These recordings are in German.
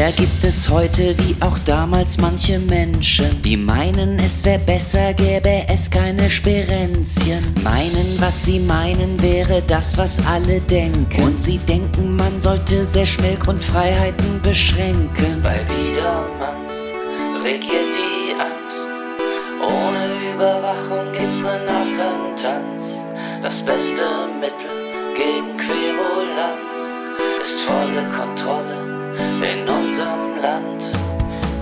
Leider gibt es heute wie auch damals manche Menschen, die meinen, es wäre besser, gäbe es keine Sperenzchen. Meinen, was sie meinen, wäre das, was alle denken. Und sie denken, man sollte sehr schnell Grundfreiheiten beschränken. Bei Wiedermanns regiert die Angst. Ohne Überwachung geht's nur Affentanz. Das beste Mittel gegen Querulanz ist volle Kontrolle in unserem Land.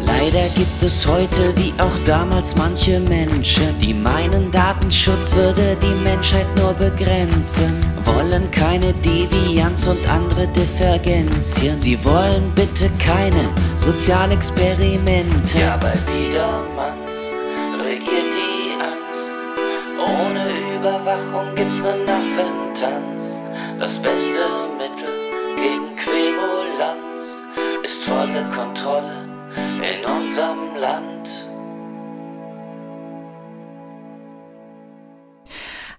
Leider gibt es heute wie auch damals manche Menschen, die meinen, Datenschutz würde die Menschheit nur begrenzen. Wollen keine Devianz und andere Divergenzien. Sie wollen bitte keine Sozialexperimente. Ja, bei Biedermanns regiert die Angst. Ohne Überwachung gibt's nur Affentanz. Das beste Mittel gegen Querulanz ist volle Kontrolle in unserem Land.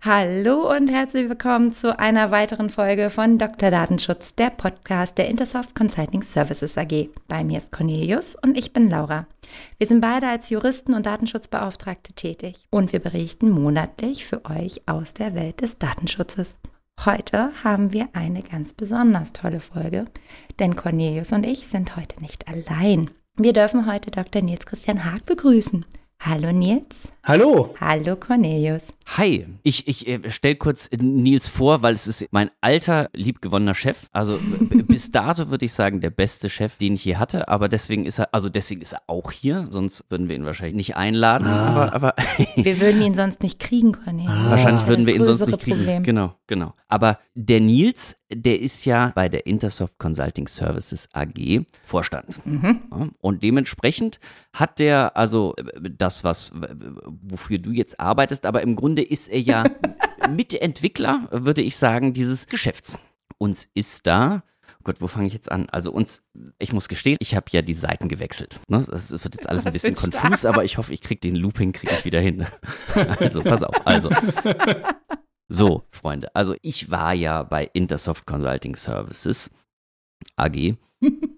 Hallo und herzlich willkommen zu einer weiteren Folge von Dr. Datenschutz, der Podcast der Intersoft Consulting Services AG. Bei mir ist Cornelius und ich bin Laura. Wir sind beide als Juristen und Datenschutzbeauftragte tätig und wir berichten monatlich für euch aus der Welt des Datenschutzes. Heute haben wir eine ganz besonders tolle Folge, denn Cornelius und ich sind heute nicht allein. Wir dürfen heute Dr. Nils Christian Haag begrüßen. Hallo Nils. Hallo. Hallo Cornelius. Hi, ich, ich äh, stelle kurz Nils vor, weil es ist mein alter, liebgewonnener Chef. Also bis dato würde ich sagen, der beste Chef, den ich je hatte. Aber deswegen ist er, also deswegen ist er auch hier, sonst würden wir ihn wahrscheinlich nicht einladen. Ah. Aber, aber wir würden ihn sonst nicht kriegen, Cornelius. Ah. Wahrscheinlich würden wir ihn sonst nicht kriegen. Problem. Genau, genau. Aber der Nils, der ist ja bei der Intersoft Consulting Services AG Vorstand. Mhm. Und dementsprechend hat der also äh, das, was wofür du jetzt arbeitest, aber im Grunde ist er ja Mitentwickler, würde ich sagen, dieses Geschäfts. Uns ist da Oh Gott, wo fange ich jetzt an? Also uns, ich muss gestehen, ich habe ja die Seiten gewechselt. Ne? Das wird jetzt alles ein bisschen konfus, aber ich hoffe, ich kriege den Looping kriege ich wieder hin. also, pass auf. Also. So, Freunde, also ich war ja bei Intersoft Consulting Services AG.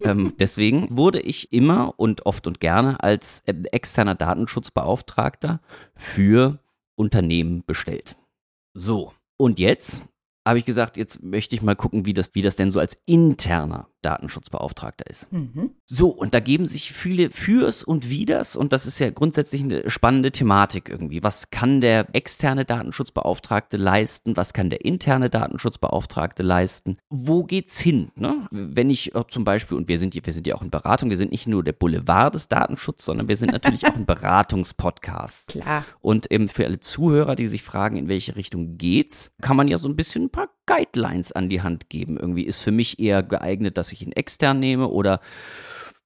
ähm, deswegen wurde ich immer und oft und gerne als äh, externer Datenschutzbeauftragter für Unternehmen bestellt. So, und jetzt habe ich gesagt, jetzt möchte ich mal gucken, wie das, wie das denn so als interner Datenschutzbeauftragter ist. Mhm. So, und da geben sich viele Fürs und Widers und das ist ja grundsätzlich eine spannende Thematik irgendwie. Was kann der externe Datenschutzbeauftragte leisten? Was kann der interne Datenschutzbeauftragte leisten? Wo geht's hin? Ne? Wenn ich zum Beispiel, und wir sind, wir sind ja auch in Beratung, wir sind nicht nur der Boulevard des Datenschutzes, sondern wir sind natürlich auch ein Beratungspodcast. Klar. Und eben für alle Zuhörer, die sich fragen, in welche Richtung geht's, kann man ja so ein bisschen paar Guidelines an die Hand geben. Irgendwie ist für mich eher geeignet, dass ich ihn extern nehme oder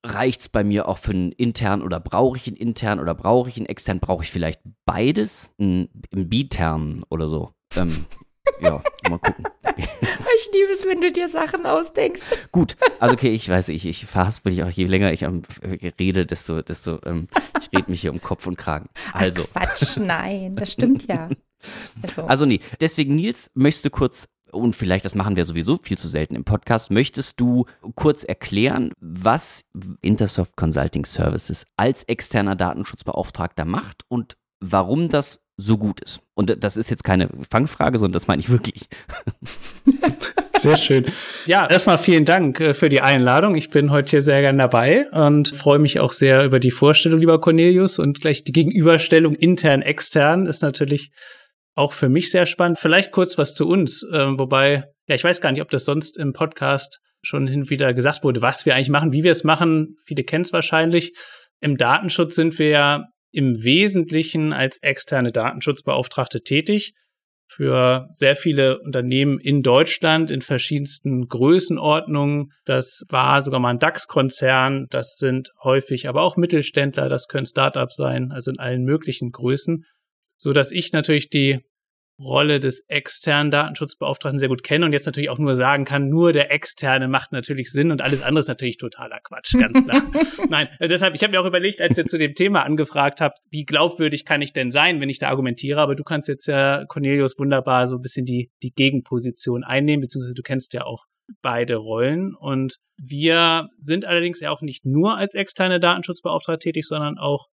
reicht es bei mir auch für einen intern oder brauche ich ihn intern oder brauche ich ihn extern? Brauche ich vielleicht beides? Ein, ein Bitern oder so. Ähm, ja, mal gucken. Ich liebe es, wenn du dir Sachen ausdenkst. Gut, also okay, ich weiß, ich, ich verhaspel dich auch, je länger ich am, rede, desto, desto, ähm, ich rede mich hier um Kopf und Kragen. Also. Ach Quatsch, nein, das stimmt ja. Also. also nee, deswegen Nils, möchtest du kurz und vielleicht das machen wir sowieso viel zu selten im Podcast, möchtest du kurz erklären, was Intersoft Consulting Services als externer Datenschutzbeauftragter macht und warum das so gut ist? Und das ist jetzt keine Fangfrage, sondern das meine ich wirklich. Sehr schön. Ja, erstmal vielen Dank äh, für die Einladung. Ich bin heute hier sehr gern dabei und freue mich auch sehr über die Vorstellung, lieber Cornelius. Und gleich die Gegenüberstellung intern, extern ist natürlich auch für mich sehr spannend. Vielleicht kurz was zu uns, äh, wobei, ja, ich weiß gar nicht, ob das sonst im Podcast schon hin und wieder gesagt wurde, was wir eigentlich machen, wie wir es machen. Viele kennen es wahrscheinlich. Im Datenschutz sind wir ja im Wesentlichen als externe Datenschutzbeauftragte tätig für sehr viele Unternehmen in Deutschland in verschiedensten Größenordnungen. Das war sogar mal ein DAX-Konzern. Das sind häufig aber auch Mittelständler. Das können Startups sein, also in allen möglichen Größen so dass ich natürlich die Rolle des externen Datenschutzbeauftragten sehr gut kenne und jetzt natürlich auch nur sagen kann, nur der externe macht natürlich Sinn und alles andere ist natürlich totaler Quatsch, ganz klar. Nein, äh, deshalb, ich habe mir auch überlegt, als ihr zu dem Thema angefragt habt, wie glaubwürdig kann ich denn sein, wenn ich da argumentiere, aber du kannst jetzt ja, Cornelius, wunderbar so ein bisschen die, die Gegenposition einnehmen, beziehungsweise du kennst ja auch beide Rollen. Und wir sind allerdings ja auch nicht nur als externe Datenschutzbeauftragte tätig, sondern auch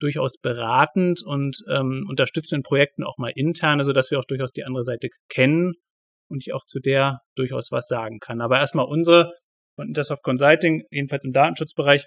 durchaus beratend und ähm, unterstützen in Projekten auch mal interne, so dass wir auch durchaus die andere Seite kennen und ich auch zu der durchaus was sagen kann. Aber erstmal unsere von Intersoft Consulting, jedenfalls im Datenschutzbereich,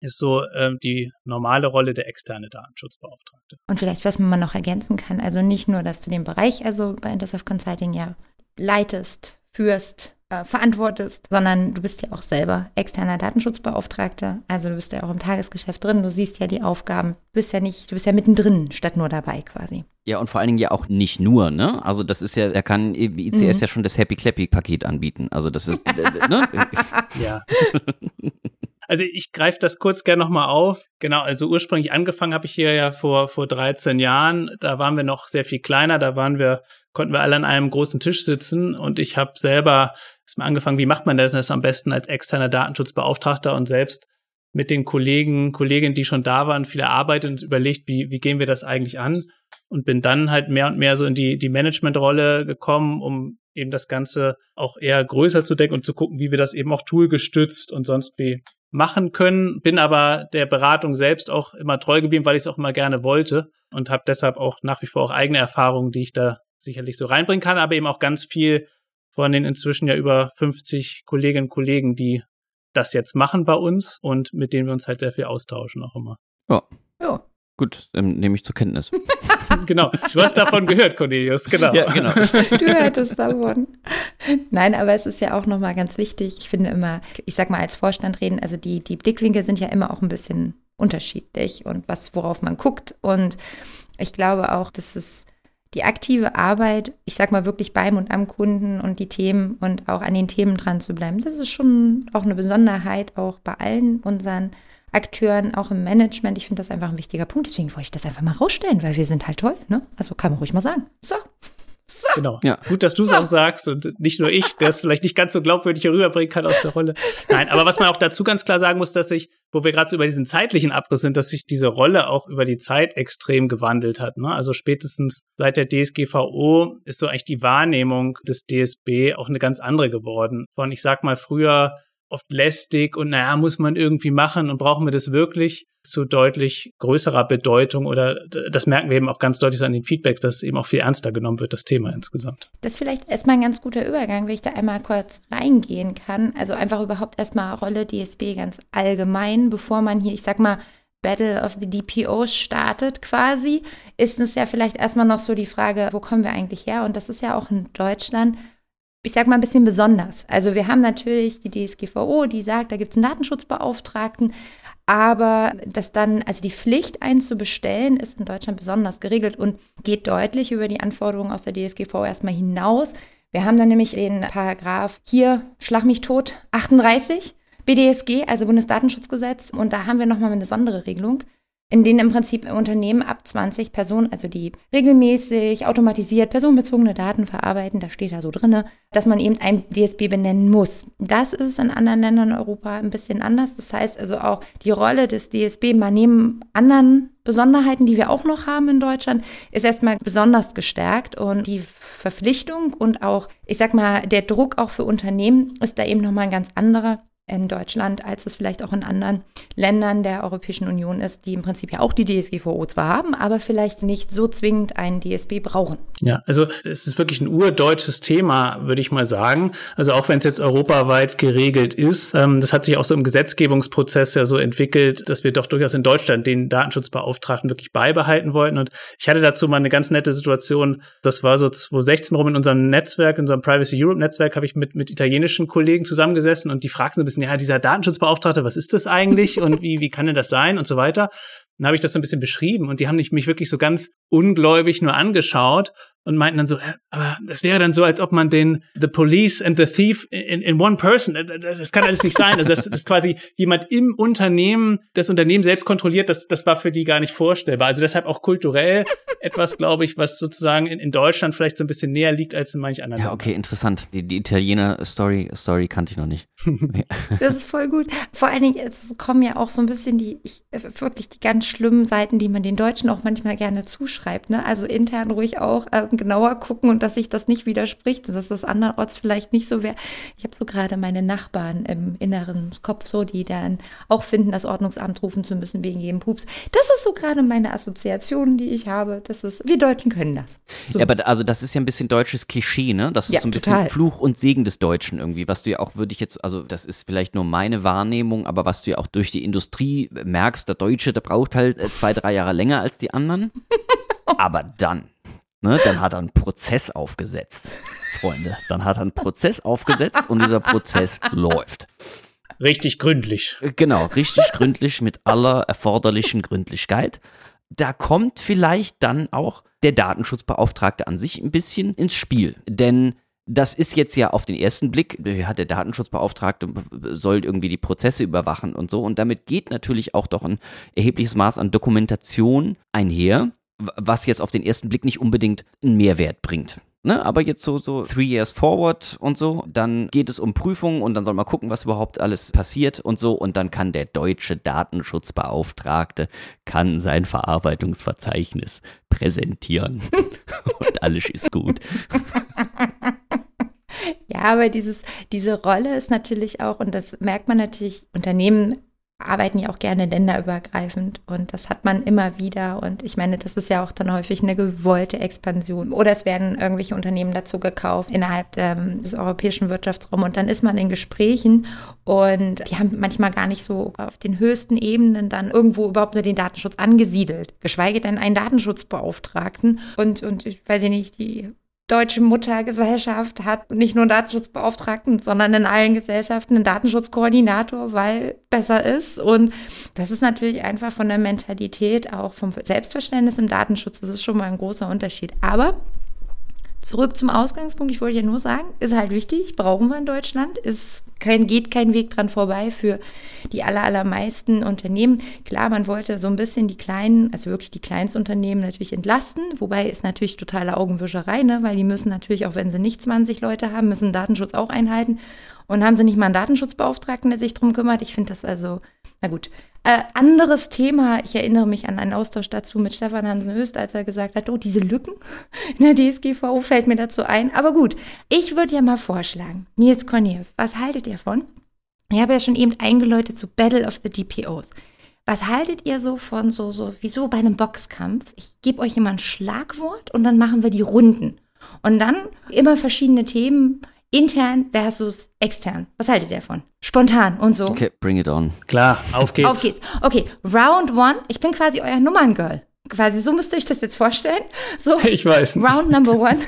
ist so ähm, die normale Rolle der externe Datenschutzbeauftragte. Und vielleicht, was man noch ergänzen kann, also nicht nur, dass du den Bereich, also bei Intersoft Consulting ja leitest, führst, äh, verantwortest, sondern du bist ja auch selber externer Datenschutzbeauftragter. Also du bist ja auch im Tagesgeschäft drin, du siehst ja die Aufgaben. Du bist ja nicht, du bist ja mittendrin, statt nur dabei quasi. Ja, und vor allen Dingen ja auch nicht nur, ne? Also das ist ja, er kann ICS mhm. ja schon das Happy Clappy Paket anbieten. Also das ist, ne? ja. Also ich greife das kurz gerne nochmal auf. Genau, also ursprünglich angefangen habe ich hier ja vor, vor 13 Jahren. Da waren wir noch sehr viel kleiner. Da waren wir, konnten wir alle an einem großen Tisch sitzen und ich habe selber erstmal angefangen, wie macht man das am besten als externer Datenschutzbeauftragter und selbst mit den Kollegen, Kolleginnen, die schon da waren, viel erarbeitet und überlegt, wie, wie gehen wir das eigentlich an? Und bin dann halt mehr und mehr so in die, die Managementrolle gekommen, um eben das Ganze auch eher größer zu denken und zu gucken, wie wir das eben auch toolgestützt und sonst wie machen können, bin aber der Beratung selbst auch immer treu geblieben, weil ich es auch immer gerne wollte und habe deshalb auch nach wie vor auch eigene Erfahrungen, die ich da sicherlich so reinbringen kann, aber eben auch ganz viel von den inzwischen ja über 50 Kolleginnen und Kollegen, die das jetzt machen bei uns und mit denen wir uns halt sehr viel austauschen auch immer. Ja. Ja. Gut, ähm, nehme ich zur Kenntnis. genau. Du hast davon gehört, Cornelius, genau. Ja, genau. Du hörtest davon. Nein, aber es ist ja auch nochmal ganz wichtig. Ich finde immer, ich sag mal als Vorstand reden, also die, die Blickwinkel sind ja immer auch ein bisschen unterschiedlich und was, worauf man guckt. Und ich glaube auch, dass es die aktive Arbeit, ich sag mal wirklich beim und am Kunden und die Themen und auch an den Themen dran zu bleiben, das ist schon auch eine Besonderheit, auch bei allen unseren Akteuren, auch im Management. Ich finde das einfach ein wichtiger Punkt. Deswegen wollte ich das einfach mal rausstellen, weil wir sind halt toll. Ne? Also kann man ruhig mal sagen. So. So. Genau. Ja. Gut, dass du es so. auch sagst und nicht nur ich, der es vielleicht nicht ganz so glaubwürdig herüberbringen kann aus der Rolle. Nein, aber was man auch dazu ganz klar sagen muss, dass sich, wo wir gerade so über diesen zeitlichen Abriss sind, dass sich diese Rolle auch über die Zeit extrem gewandelt hat. Ne? Also spätestens seit der DSGVO ist so eigentlich die Wahrnehmung des DSB auch eine ganz andere geworden. Von, ich sag mal, früher oft lästig und naja, muss man irgendwie machen und brauchen wir das wirklich zu deutlich größerer Bedeutung oder das merken wir eben auch ganz deutlich so an den Feedbacks, dass eben auch viel ernster genommen wird, das Thema insgesamt. Das ist vielleicht erstmal ein ganz guter Übergang, wenn ich da einmal kurz reingehen kann. Also einfach überhaupt erstmal Rolle DSB ganz allgemein, bevor man hier, ich sag mal, Battle of the DPOs startet quasi, ist es ja vielleicht erstmal noch so die Frage, wo kommen wir eigentlich her? Und das ist ja auch in Deutschland ich sag mal, ein bisschen besonders. Also wir haben natürlich die DSGVO, die sagt, da gibt es einen Datenschutzbeauftragten, aber das dann, also die Pflicht, eins zu bestellen, ist in Deutschland besonders geregelt und geht deutlich über die Anforderungen aus der DSGVO erstmal hinaus. Wir haben dann nämlich den Paragraph hier, schlag mich tot, 38 BDSG, also Bundesdatenschutzgesetz, und da haben wir nochmal eine besondere Regelung in denen im Prinzip Unternehmen ab 20 Personen, also die regelmäßig automatisiert personenbezogene Daten verarbeiten, da steht da so drin, dass man eben ein DSB benennen muss. Das ist in anderen Ländern in Europa ein bisschen anders. Das heißt also auch die Rolle des DSB mal neben anderen Besonderheiten, die wir auch noch haben in Deutschland, ist erstmal besonders gestärkt und die Verpflichtung und auch, ich sag mal, der Druck auch für Unternehmen ist da eben nochmal ein ganz anderer in Deutschland, als es vielleicht auch in anderen Ländern der Europäischen Union ist, die im Prinzip ja auch die DSGVO zwar haben, aber vielleicht nicht so zwingend einen DSB brauchen. Ja, also es ist wirklich ein urdeutsches Thema, würde ich mal sagen. Also auch wenn es jetzt europaweit geregelt ist, ähm, das hat sich auch so im Gesetzgebungsprozess ja so entwickelt, dass wir doch durchaus in Deutschland den Datenschutzbeauftragten wirklich beibehalten wollten. Und ich hatte dazu mal eine ganz nette Situation. Das war so 2016 rum in unserem Netzwerk, in unserem Privacy Europe Netzwerk, habe ich mit, mit italienischen Kollegen zusammengesessen und die fragten so ein bisschen, ja, dieser Datenschutzbeauftragte, was ist das eigentlich und wie, wie kann denn das sein und so weiter. Dann habe ich das so ein bisschen beschrieben und die haben mich wirklich so ganz ungläubig nur angeschaut und meinten dann so, aber das wäre dann so, als ob man den The Police and the Thief in, in one person, äh, das kann alles nicht sein. Also das, das ist quasi jemand im Unternehmen, das Unternehmen selbst kontrolliert, das, das war für die gar nicht vorstellbar. Also deshalb auch kulturell etwas, glaube ich, was sozusagen in, in Deutschland vielleicht so ein bisschen näher liegt als in manch anderen Ja, okay, interessant. Die, die Italiener-Story Story kannte ich noch nicht. das ist voll gut. Vor allen Dingen, es kommen ja auch so ein bisschen die, ich, wirklich die ganz schlimmen Seiten, die man den Deutschen auch manchmal gerne zuschreibt. Ne? Also intern ruhig auch. Sachen genauer gucken und dass sich das nicht widerspricht und dass das anderorts vielleicht nicht so wäre. Ich habe so gerade meine Nachbarn im inneren Kopf so, die dann auch finden, das Ordnungsamt rufen zu müssen wegen jedem Pups. Das ist so gerade meine Assoziation, die ich habe. Das ist, wir Deutschen können das. So. Ja, aber also das ist ja ein bisschen deutsches Klischee, ne? Das ist ja, so ein total. bisschen Fluch und Segen des Deutschen irgendwie, was du ja auch, würde ich jetzt, also das ist vielleicht nur meine Wahrnehmung, aber was du ja auch durch die Industrie merkst, der Deutsche, der braucht halt äh, zwei, drei Jahre länger als die anderen. aber dann, ne, dann hat er einen Prozess aufgesetzt, Freunde. Dann hat er einen Prozess aufgesetzt und dieser Prozess läuft. Richtig gründlich. Genau, richtig gründlich mit aller erforderlichen Gründlichkeit. Da kommt vielleicht dann auch der Datenschutzbeauftragte an sich ein bisschen ins Spiel. Denn das ist jetzt ja auf den ersten Blick, hat der Datenschutzbeauftragte soll irgendwie die Prozesse überwachen und so. Und damit geht natürlich auch doch ein erhebliches Maß an Dokumentation einher, was jetzt auf den ersten Blick nicht unbedingt einen Mehrwert bringt. Ne, aber jetzt so, so three years forward und so, dann geht es um Prüfungen und dann soll man gucken, was überhaupt alles passiert und so und dann kann der deutsche Datenschutzbeauftragte kann sein Verarbeitungsverzeichnis präsentieren und alles ist gut. Ja, aber dieses, diese Rolle ist natürlich auch, und das merkt man natürlich, Unternehmen arbeiten ja auch gerne länderübergreifend und das hat man immer wieder und ich meine, das ist ja auch dann häufig eine gewollte Expansion oder es werden irgendwelche Unternehmen dazu gekauft innerhalb ähm, des europäischen Wirtschaftsraums und dann ist man in Gesprächen und die haben manchmal gar nicht so auf den höchsten Ebenen dann irgendwo überhaupt nur den Datenschutz angesiedelt, geschweige denn einen Datenschutzbeauftragten und, und ich weiß nicht, die deutsche Muttergesellschaft hat nicht nur einen Datenschutzbeauftragten, sondern in allen Gesellschaften einen Datenschutzkoordinator, weil besser ist. Und das ist natürlich einfach von der Mentalität, auch vom Selbstverständnis im Datenschutz, das ist schon mal ein großer Unterschied. Aber Zurück zum Ausgangspunkt. Ich wollte ja nur sagen, ist halt wichtig, brauchen wir in Deutschland. Es kein, geht kein Weg dran vorbei für die aller, allermeisten Unternehmen. Klar, man wollte so ein bisschen die kleinen, also wirklich die Kleinstunternehmen natürlich entlasten, wobei ist natürlich totale Augenwischerei, ne? weil die müssen natürlich, auch wenn sie nicht 20 Leute haben, müssen Datenschutz auch einhalten. Und haben sie nicht mal einen Datenschutzbeauftragten, der sich drum kümmert. Ich finde das also, na gut, äh, anderes Thema, ich erinnere mich an einen Austausch dazu mit Stefan Hansen-Höst, als er gesagt hat, oh, diese Lücken in der DSGVO fällt mir dazu ein. Aber gut, ich würde ja mal vorschlagen, Nils Cornelius, was haltet ihr von? Ich habe ja schon eben eingeläutet zu Battle of the DPOs. Was haltet ihr so von so, so, wie so bei einem Boxkampf? Ich gebe euch immer ein Schlagwort und dann machen wir die Runden. Und dann immer verschiedene Themen Intern versus extern. Was haltet ihr davon? Spontan und so. Okay, bring it on. Klar, auf geht's. Auf geht's. Okay, Round one. Ich bin quasi euer Nummerngirl. Quasi so müsst ihr euch das jetzt vorstellen. So, ich weiß. Nicht. Round number one.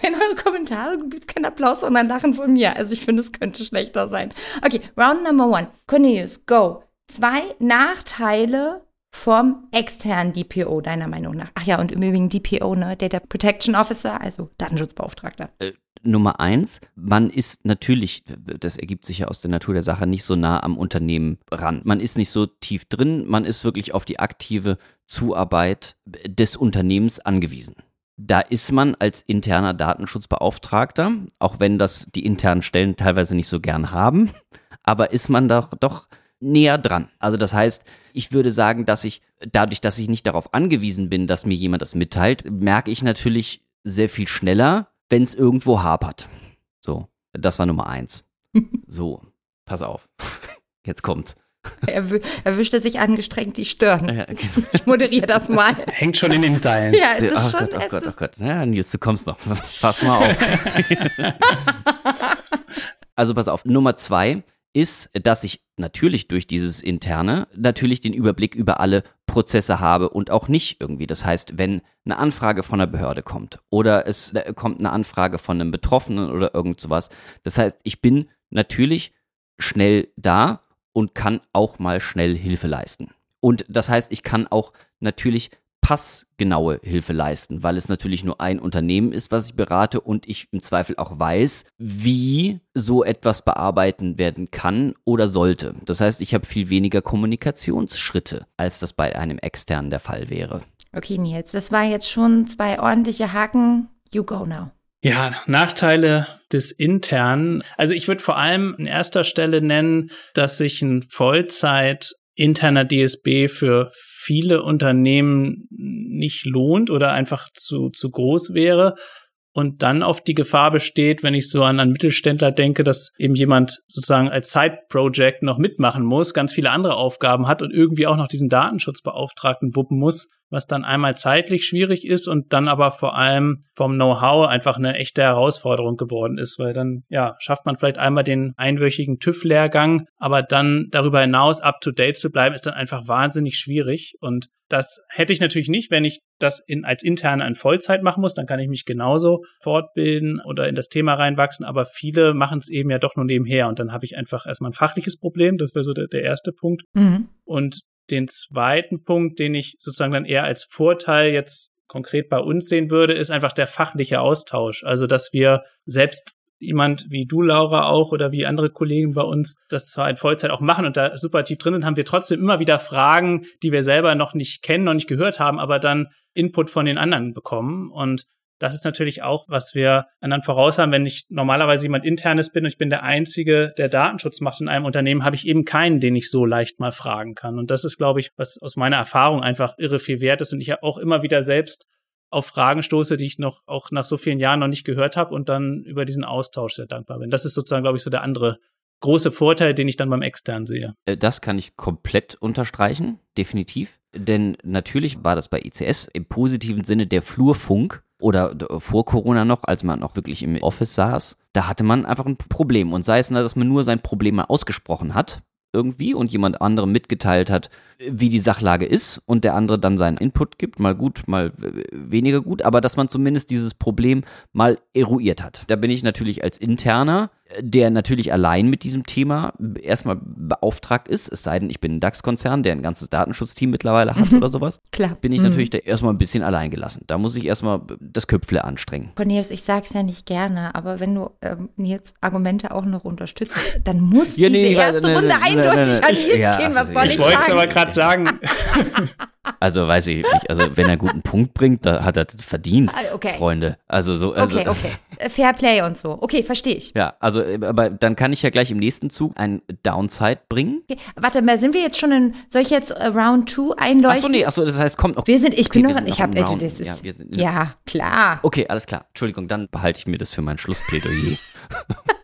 Wenn eure Kommentare gibt es keinen Applaus, sondern Lachen von mir. Also ich finde, es könnte schlechter sein. Okay, Round number one. Cornelius, go. Zwei Nachteile vom externen DPO, deiner Meinung nach? Ach ja, und im Übrigen DPO, ne? Data Protection Officer, also Datenschutzbeauftragter. Äh, Nummer eins, man ist natürlich, das ergibt sich ja aus der Natur der Sache, nicht so nah am Unternehmen ran. Man ist nicht so tief drin, man ist wirklich auf die aktive Zuarbeit des Unternehmens angewiesen. Da ist man als interner Datenschutzbeauftragter, auch wenn das die internen Stellen teilweise nicht so gern haben, aber ist man doch, doch näher dran. Also das heißt, ich würde sagen, dass ich dadurch, dass ich nicht darauf angewiesen bin, dass mir jemand das mitteilt, merke ich natürlich sehr viel schneller, wenn es irgendwo hapert. So, das war Nummer eins. so, pass auf. Jetzt kommt's. Er, er wischte sich angestrengt die Stirn. Ja, genau. Ich moderiere das mal. Hängt schon in den Seilen. Ja, es ist oh schon. Gott, oh Gott, oh Gott. Ja, Nils, du kommst noch. Pass mal auf. also pass auf. Nummer zwei ist, dass ich natürlich durch dieses interne natürlich den Überblick über alle Prozesse habe und auch nicht irgendwie. Das heißt, wenn eine Anfrage von einer Behörde kommt oder es äh, kommt eine Anfrage von einem Betroffenen oder irgend sowas. Das heißt, ich bin natürlich schnell da und kann auch mal schnell Hilfe leisten. Und das heißt, ich kann auch natürlich passgenaue Hilfe leisten, weil es natürlich nur ein Unternehmen ist, was ich berate und ich im Zweifel auch weiß, wie so etwas bearbeiten werden kann oder sollte. Das heißt, ich habe viel weniger Kommunikationsschritte, als das bei einem externen der Fall wäre. Okay, Nils, das war jetzt schon zwei ordentliche Haken. You go now. Ja, Nachteile des internen. Also ich würde vor allem in erster Stelle nennen, dass sich ein Vollzeit interner DSB für viele Unternehmen nicht lohnt oder einfach zu, zu groß wäre und dann auf die Gefahr besteht, wenn ich so an einen Mittelständler denke, dass eben jemand sozusagen als Side-Project noch mitmachen muss, ganz viele andere Aufgaben hat und irgendwie auch noch diesen Datenschutzbeauftragten wuppen muss, was dann einmal zeitlich schwierig ist und dann aber vor allem vom Know-how einfach eine echte Herausforderung geworden ist, weil dann, ja, schafft man vielleicht einmal den einwöchigen TÜV-Lehrgang, aber dann darüber hinaus up to date zu bleiben, ist dann einfach wahnsinnig schwierig und das hätte ich natürlich nicht, wenn ich das in, als interne in Vollzeit machen muss. Dann kann ich mich genauso fortbilden oder in das Thema reinwachsen. Aber viele machen es eben ja doch nur nebenher. Und dann habe ich einfach erstmal ein fachliches Problem. Das wäre so der, der erste Punkt. Mhm. Und den zweiten Punkt, den ich sozusagen dann eher als Vorteil jetzt konkret bei uns sehen würde, ist einfach der fachliche Austausch. Also, dass wir selbst jemand wie du, Laura, auch oder wie andere Kollegen bei uns das zwar in Vollzeit auch machen und da super tief drin sind, haben wir trotzdem immer wieder Fragen, die wir selber noch nicht kennen, noch nicht gehört haben, aber dann Input von den anderen bekommen. Und das ist natürlich auch, was wir anderen voraus haben. Wenn ich normalerweise jemand internes bin und ich bin der Einzige, der Datenschutz macht in einem Unternehmen, habe ich eben keinen, den ich so leicht mal fragen kann. Und das ist, glaube ich, was aus meiner Erfahrung einfach irre viel wert ist und ich auch immer wieder selbst auf Fragen stoße, die ich noch auch nach so vielen Jahren noch nicht gehört habe und dann über diesen Austausch sehr dankbar bin. Das ist sozusagen, glaube ich, so der andere große Vorteil, den ich dann beim externen sehe. Äh, das kann ich komplett unterstreichen, definitiv. Denn natürlich war das bei ICS im positiven Sinne der Flurfunk oder vor Corona noch, als man noch wirklich im Office saß. Da hatte man einfach ein Problem. Und sei es, dass man nur sein Problem mal ausgesprochen hat, irgendwie und jemand anderem mitgeteilt hat, wie die Sachlage ist und der andere dann seinen Input gibt, mal gut, mal weniger gut, aber dass man zumindest dieses Problem mal eruiert hat. Da bin ich natürlich als Interner der natürlich allein mit diesem Thema erstmal beauftragt ist, es sei denn, ich bin ein DAX-Konzern, der ein ganzes Datenschutzteam mittlerweile hat mhm. oder sowas, Klar. bin ich mhm. natürlich da erstmal ein bisschen allein gelassen. Da muss ich erstmal das Köpfle anstrengen. Cornelius, ich sag's ja nicht gerne, aber wenn du ähm, jetzt Argumente auch noch unterstützt, dann muss ja, diese nee, erste nee, Runde nee, eindeutig an Nils ja, gehen. Was soll ich, ich wollte es aber gerade sagen. Also weiß ich nicht. Also wenn er einen guten Punkt bringt, da hat er verdient, ah, okay. Freunde. Also so. Also, okay, okay. Äh, Fair Play und so. Okay, verstehe ich. Ja, also äh, aber dann kann ich ja gleich im nächsten Zug ein Downside bringen. Okay. Warte mal, sind wir jetzt schon in, soll ich jetzt äh, Round 2 einleuchten? Achso, nee, achso, das heißt, kommt noch. Wir sind, ich okay, bin noch, ich habe, also, das ist, ja, ja, klar. Okay, alles klar. Entschuldigung, dann behalte ich mir das für mein Schlussplädoyer.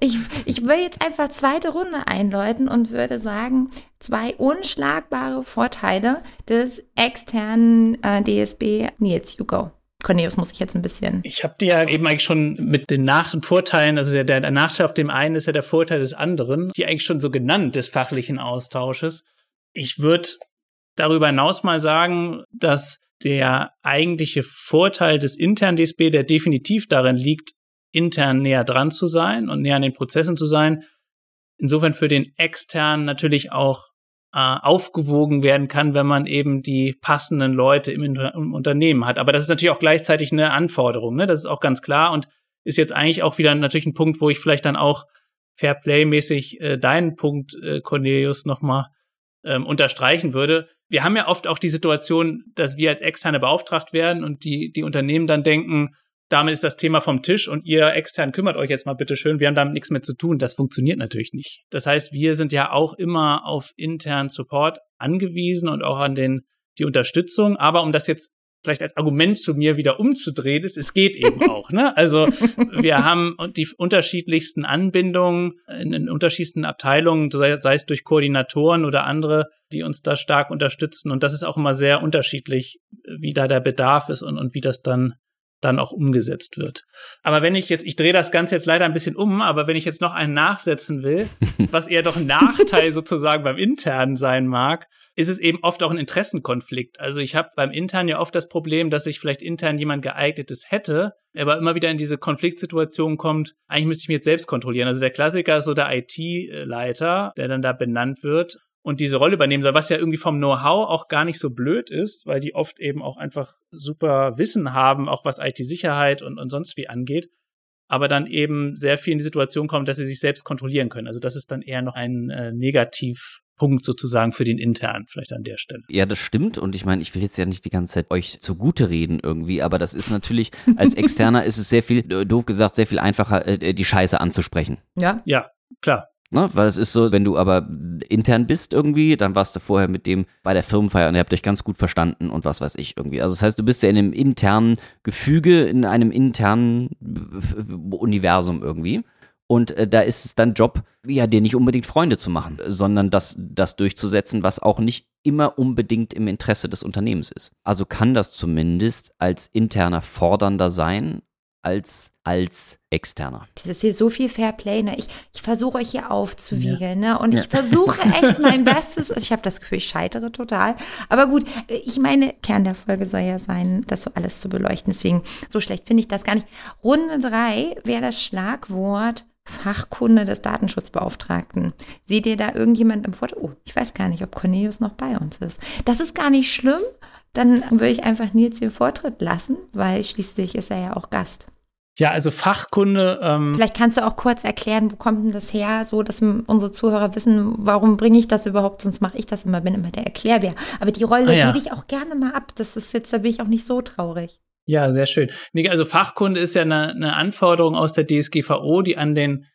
ich, ich will jetzt einfach zweite Runde einläuten und würde sagen, zwei unschlagbare Vorteile des externen äh, DSB Nils, you go. Cornelius muss ich jetzt ein bisschen. Ich habe dir ja eben eigentlich schon mit den Nach- und Vorteilen, also der, der Nachteil auf dem einen ist ja der Vorteil des anderen, die eigentlich schon so genannt des fachlichen Austausches. Ich würde darüber hinaus mal sagen, dass der eigentliche Vorteil des internen DSB, der definitiv darin liegt, intern näher dran zu sein und näher an den Prozessen zu sein, insofern für den externen natürlich auch äh, aufgewogen werden kann, wenn man eben die passenden Leute im, im, Unternehmen hat. Aber das ist natürlich auch gleichzeitig eine Anforderung, ne? Das ist auch ganz klar und ist jetzt eigentlich auch wieder natürlich ein Punkt, wo ich vielleicht dann auch Fairplay-mäßig äh, deinen Punkt, äh, Cornelius, nochmal ähm, unterstreichen würde. Wir haben ja oft auch die Situation, dass wir als Externe beauftragt werden und die, die Unternehmen dann denken, damit ist das Thema vom Tisch und ihr extern kümmert euch jetzt mal bitte schön, wir haben damit nichts mehr zu tun. Das funktioniert natürlich nicht. Das heißt, wir sind ja auch immer auf internen Support angewiesen und auch an den, die Unterstützung. Aber um das jetzt vielleicht als Argument zu mir wieder umzudrehen ist, es geht eben auch. Ne? Also wir haben die unterschiedlichsten Anbindungen in den unterschiedlichsten Abteilungen, sei es durch Koordinatoren oder andere, die uns da stark unterstützen. Und das ist auch immer sehr unterschiedlich, wie da der Bedarf ist und, und wie das dann dann auch umgesetzt wird. Aber wenn ich jetzt, ich drehe das Ganze jetzt leider ein bisschen um, aber wenn ich jetzt noch einen nachsetzen will, was eher doch ein Nachteil sozusagen beim internen sein mag, ist es eben oft auch ein Interessenkonflikt. Also ich habe beim internen ja oft das Problem, dass ich vielleicht intern jemand geeignetes hätte, aber immer wieder in diese Konfliktsituation kommt, eigentlich müsste ich mich jetzt selbst kontrollieren. Also der Klassiker ist so der IT-Leiter, der dann da benannt wird und diese Rolle übernehmen soll, was ja irgendwie vom Know-how auch gar nicht so blöd ist, weil die oft eben auch einfach super Wissen haben, auch was IT-Sicherheit und, und sonst wie angeht, aber dann eben sehr viel in die Situation kommen, dass sie sich selbst kontrollieren können. Also das ist dann eher noch ein äh, Negativpunkt sozusagen für den internen, vielleicht an der Stelle. Ja, das stimmt. Und ich meine, ich will jetzt ja nicht die ganze Zeit euch zugute reden irgendwie, aber das ist natürlich, als Externer ist es sehr viel, doof gesagt, sehr viel einfacher, äh, die Scheiße anzusprechen. Ja. Ja, klar. Ne? Weil es ist so, wenn du aber intern bist irgendwie, dann warst du vorher mit dem bei der Firmenfeier und ihr habt euch ganz gut verstanden und was weiß ich irgendwie. Also das heißt, du bist ja in einem internen Gefüge, in einem internen Universum irgendwie. Und äh, da ist es dann Job, ja, dir nicht unbedingt Freunde zu machen, sondern das, das durchzusetzen, was auch nicht immer unbedingt im Interesse des Unternehmens ist. Also kann das zumindest als interner fordernder sein, als als externer. Das ist hier so viel Fairplay. Ne? Ich, ich versuche euch hier aufzuwiegeln. Ja. Ne? Und ja. ich versuche echt mein Bestes. Also ich habe das Gefühl, ich scheitere total. Aber gut, ich meine, Kern der Folge soll ja sein, das so alles zu beleuchten. Deswegen, so schlecht finde ich das gar nicht. Runde drei wäre das Schlagwort Fachkunde des Datenschutzbeauftragten. Seht ihr da irgendjemand im Vortrag? Oh, ich weiß gar nicht, ob Cornelius noch bei uns ist. Das ist gar nicht schlimm. Dann würde ich einfach Nils den Vortritt lassen, weil schließlich ist er ja auch Gast. Ja, also Fachkunde. Ähm Vielleicht kannst du auch kurz erklären, wo kommt denn das her, so dass unsere Zuhörer wissen, warum bringe ich das überhaupt, sonst mache ich das immer, bin immer der Erklärbär. Aber die Rolle ah, ja. gebe ich auch gerne mal ab. Das ist jetzt, da bin ich auch nicht so traurig. Ja, sehr schön. Also Fachkunde ist ja eine, eine Anforderung aus der DSGVO, die an den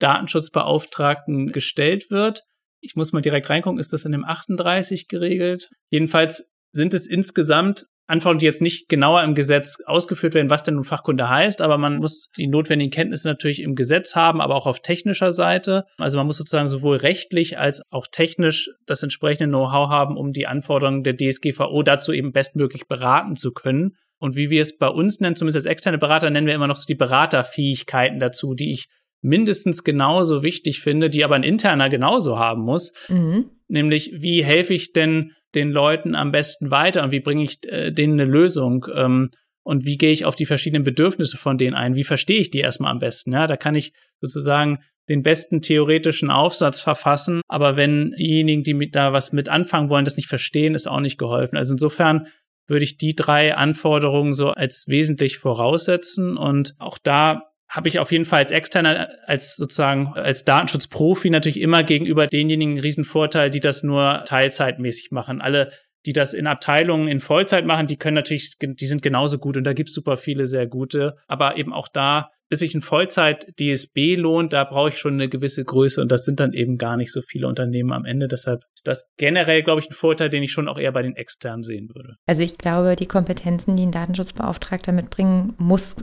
Datenschutzbeauftragten gestellt wird. Ich muss mal direkt reingucken, ist das in dem 38 geregelt? Jedenfalls sind es insgesamt Anforderungen, die jetzt nicht genauer im Gesetz ausgeführt werden, was denn nun Fachkunde heißt, aber man muss die notwendigen Kenntnisse natürlich im Gesetz haben, aber auch auf technischer Seite. Also man muss sozusagen sowohl rechtlich als auch technisch das entsprechende Know-how haben, um die Anforderungen der DSGVO dazu eben bestmöglich beraten zu können. Und wie wir es bei uns nennen, zumindest als externe Berater, nennen wir immer noch so die Beraterfähigkeiten dazu, die ich mindestens genauso wichtig finde, die aber ein interner genauso haben muss. Mhm. Nämlich, wie helfe ich denn den Leuten am besten weiter und wie bringe ich äh, denen eine Lösung? Ähm, und wie gehe ich auf die verschiedenen Bedürfnisse von denen ein? Wie verstehe ich die erstmal am besten? Ja, da kann ich sozusagen den besten theoretischen Aufsatz verfassen, aber wenn diejenigen, die mit da was mit anfangen wollen, das nicht verstehen, ist auch nicht geholfen. Also insofern würde ich die drei Anforderungen so als wesentlich voraussetzen und auch da habe ich auf jeden Fall als externer, als sozusagen als Datenschutzprofi natürlich immer gegenüber denjenigen einen riesen Vorteil, die das nur teilzeitmäßig machen. Alle, die das in Abteilungen in Vollzeit machen, die können natürlich, die sind genauso gut und da gibt's super viele sehr gute. Aber eben auch da, bis sich ein Vollzeit-DSB lohnt, da brauche ich schon eine gewisse Größe und das sind dann eben gar nicht so viele Unternehmen am Ende. Deshalb ist das generell, glaube ich, ein Vorteil, den ich schon auch eher bei den externen sehen würde. Also ich glaube, die Kompetenzen, die ein Datenschutzbeauftragter mitbringen muss,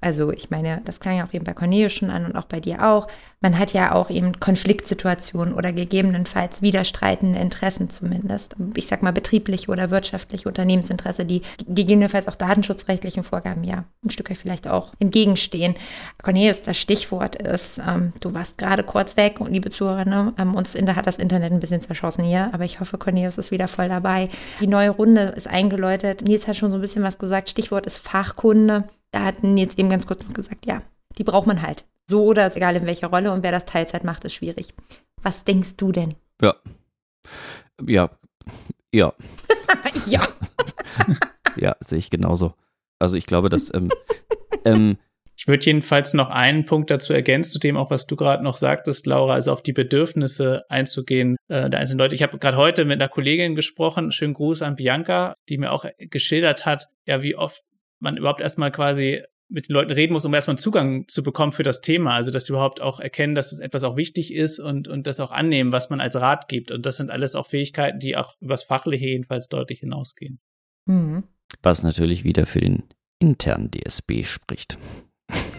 also ich meine, das klang ja auch eben bei Cornelius schon an und auch bei dir auch, man hat ja auch eben Konfliktsituationen oder gegebenenfalls widerstreitende Interessen zumindest. Ich sag mal betriebliche oder wirtschaftliche Unternehmensinteresse, die gegebenenfalls auch datenschutzrechtlichen Vorgaben ja ein Stück weit vielleicht auch entgegenstehen. Cornelius, das Stichwort ist, ähm, du warst gerade kurz weg und liebe Zuhörer, ne, ähm, uns hat das Internet ein bisschen zerschossen hier, aber ich hoffe, Cornelius ist wieder voll dabei. Die neue Runde ist eingeläutet. Nils hat schon so ein bisschen was gesagt. Stichwort ist Fachkunde. Da hatten jetzt eben ganz kurz gesagt, ja, die braucht man halt. So oder egal in welcher Rolle und wer das Teilzeit macht, ist schwierig. Was denkst du denn? Ja. Ja. Ja. ja. ja, sehe ich genauso. Also ich glaube, dass ähm, ähm, ich würde jedenfalls noch einen Punkt dazu ergänzen, zu dem auch, was du gerade noch sagtest, Laura, also auf die Bedürfnisse einzugehen äh, der einzelnen Leute. Ich habe gerade heute mit einer Kollegin gesprochen, schönen Gruß an Bianca, die mir auch geschildert hat, ja, wie oft man überhaupt erstmal quasi mit den Leuten reden muss, um erstmal Zugang zu bekommen für das Thema. Also, dass die überhaupt auch erkennen, dass es etwas auch wichtig ist und, und das auch annehmen, was man als Rat gibt. Und das sind alles auch Fähigkeiten, die auch übers Fachliche jedenfalls deutlich hinausgehen. Mhm. Was natürlich wieder für den internen DSB spricht.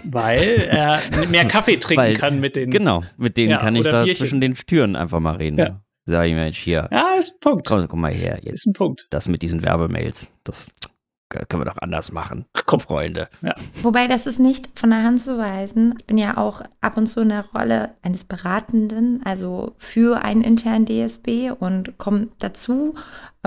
Weil er mehr Kaffee trinken Weil, kann mit den. Genau, mit denen ja, kann ich da Bierchen. zwischen den Türen einfach mal reden. Ja. Sag ich mir jetzt hier. Ja, ist ein Punkt. Komm, komm mal her. Jetzt. Ist ein Punkt. Das mit diesen Werbemails. Das können wir doch anders machen. Komm, Freunde. Ja. Wobei das ist nicht von der Hand zu weisen. Ich bin ja auch ab und zu in der Rolle eines Beratenden, also für einen internen DSB und komme dazu,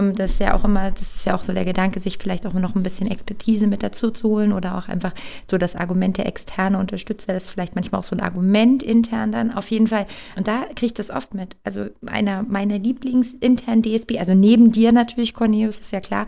das ist ja auch immer, das ist ja auch so der Gedanke, sich vielleicht auch noch ein bisschen Expertise mit dazu zu holen oder auch einfach so das Argument der externe Unterstützer, das ist vielleicht manchmal auch so ein Argument intern dann auf jeden Fall. Und da kriege ich das oft mit. Also einer meiner Lieblingsinternen DSB, also neben dir natürlich, Cornelius, ist ja klar,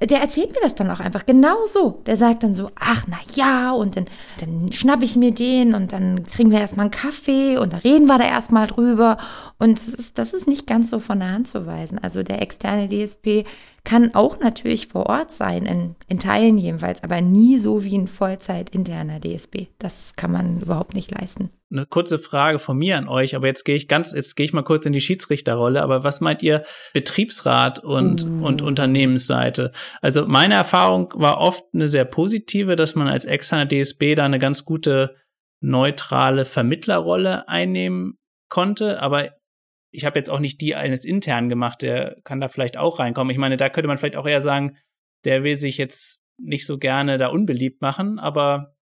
der erzählt mir das dann auch einfach genau so. Der sagt dann so, ach na ja, und dann, dann schnapp ich mir den und dann trinken wir erstmal einen Kaffee und da reden wir da erstmal drüber. Und das ist, das ist nicht ganz so von der Hand zu weisen. Also der externe DSB DSP kann auch natürlich vor Ort sein, in, in Teilen jedenfalls, aber nie so wie ein Vollzeit-interner DSP. Das kann man überhaupt nicht leisten. Eine kurze Frage von mir an euch, aber jetzt gehe ich ganz, jetzt gehe ich mal kurz in die Schiedsrichterrolle. Aber was meint ihr Betriebsrat und, uh. und Unternehmensseite? Also meine Erfahrung war oft eine sehr positive, dass man als externer DSB da eine ganz gute neutrale Vermittlerrolle einnehmen konnte, aber ich habe jetzt auch nicht die eines internen gemacht, der kann da vielleicht auch reinkommen. Ich meine, da könnte man vielleicht auch eher sagen, der will sich jetzt nicht so gerne da unbeliebt machen, aber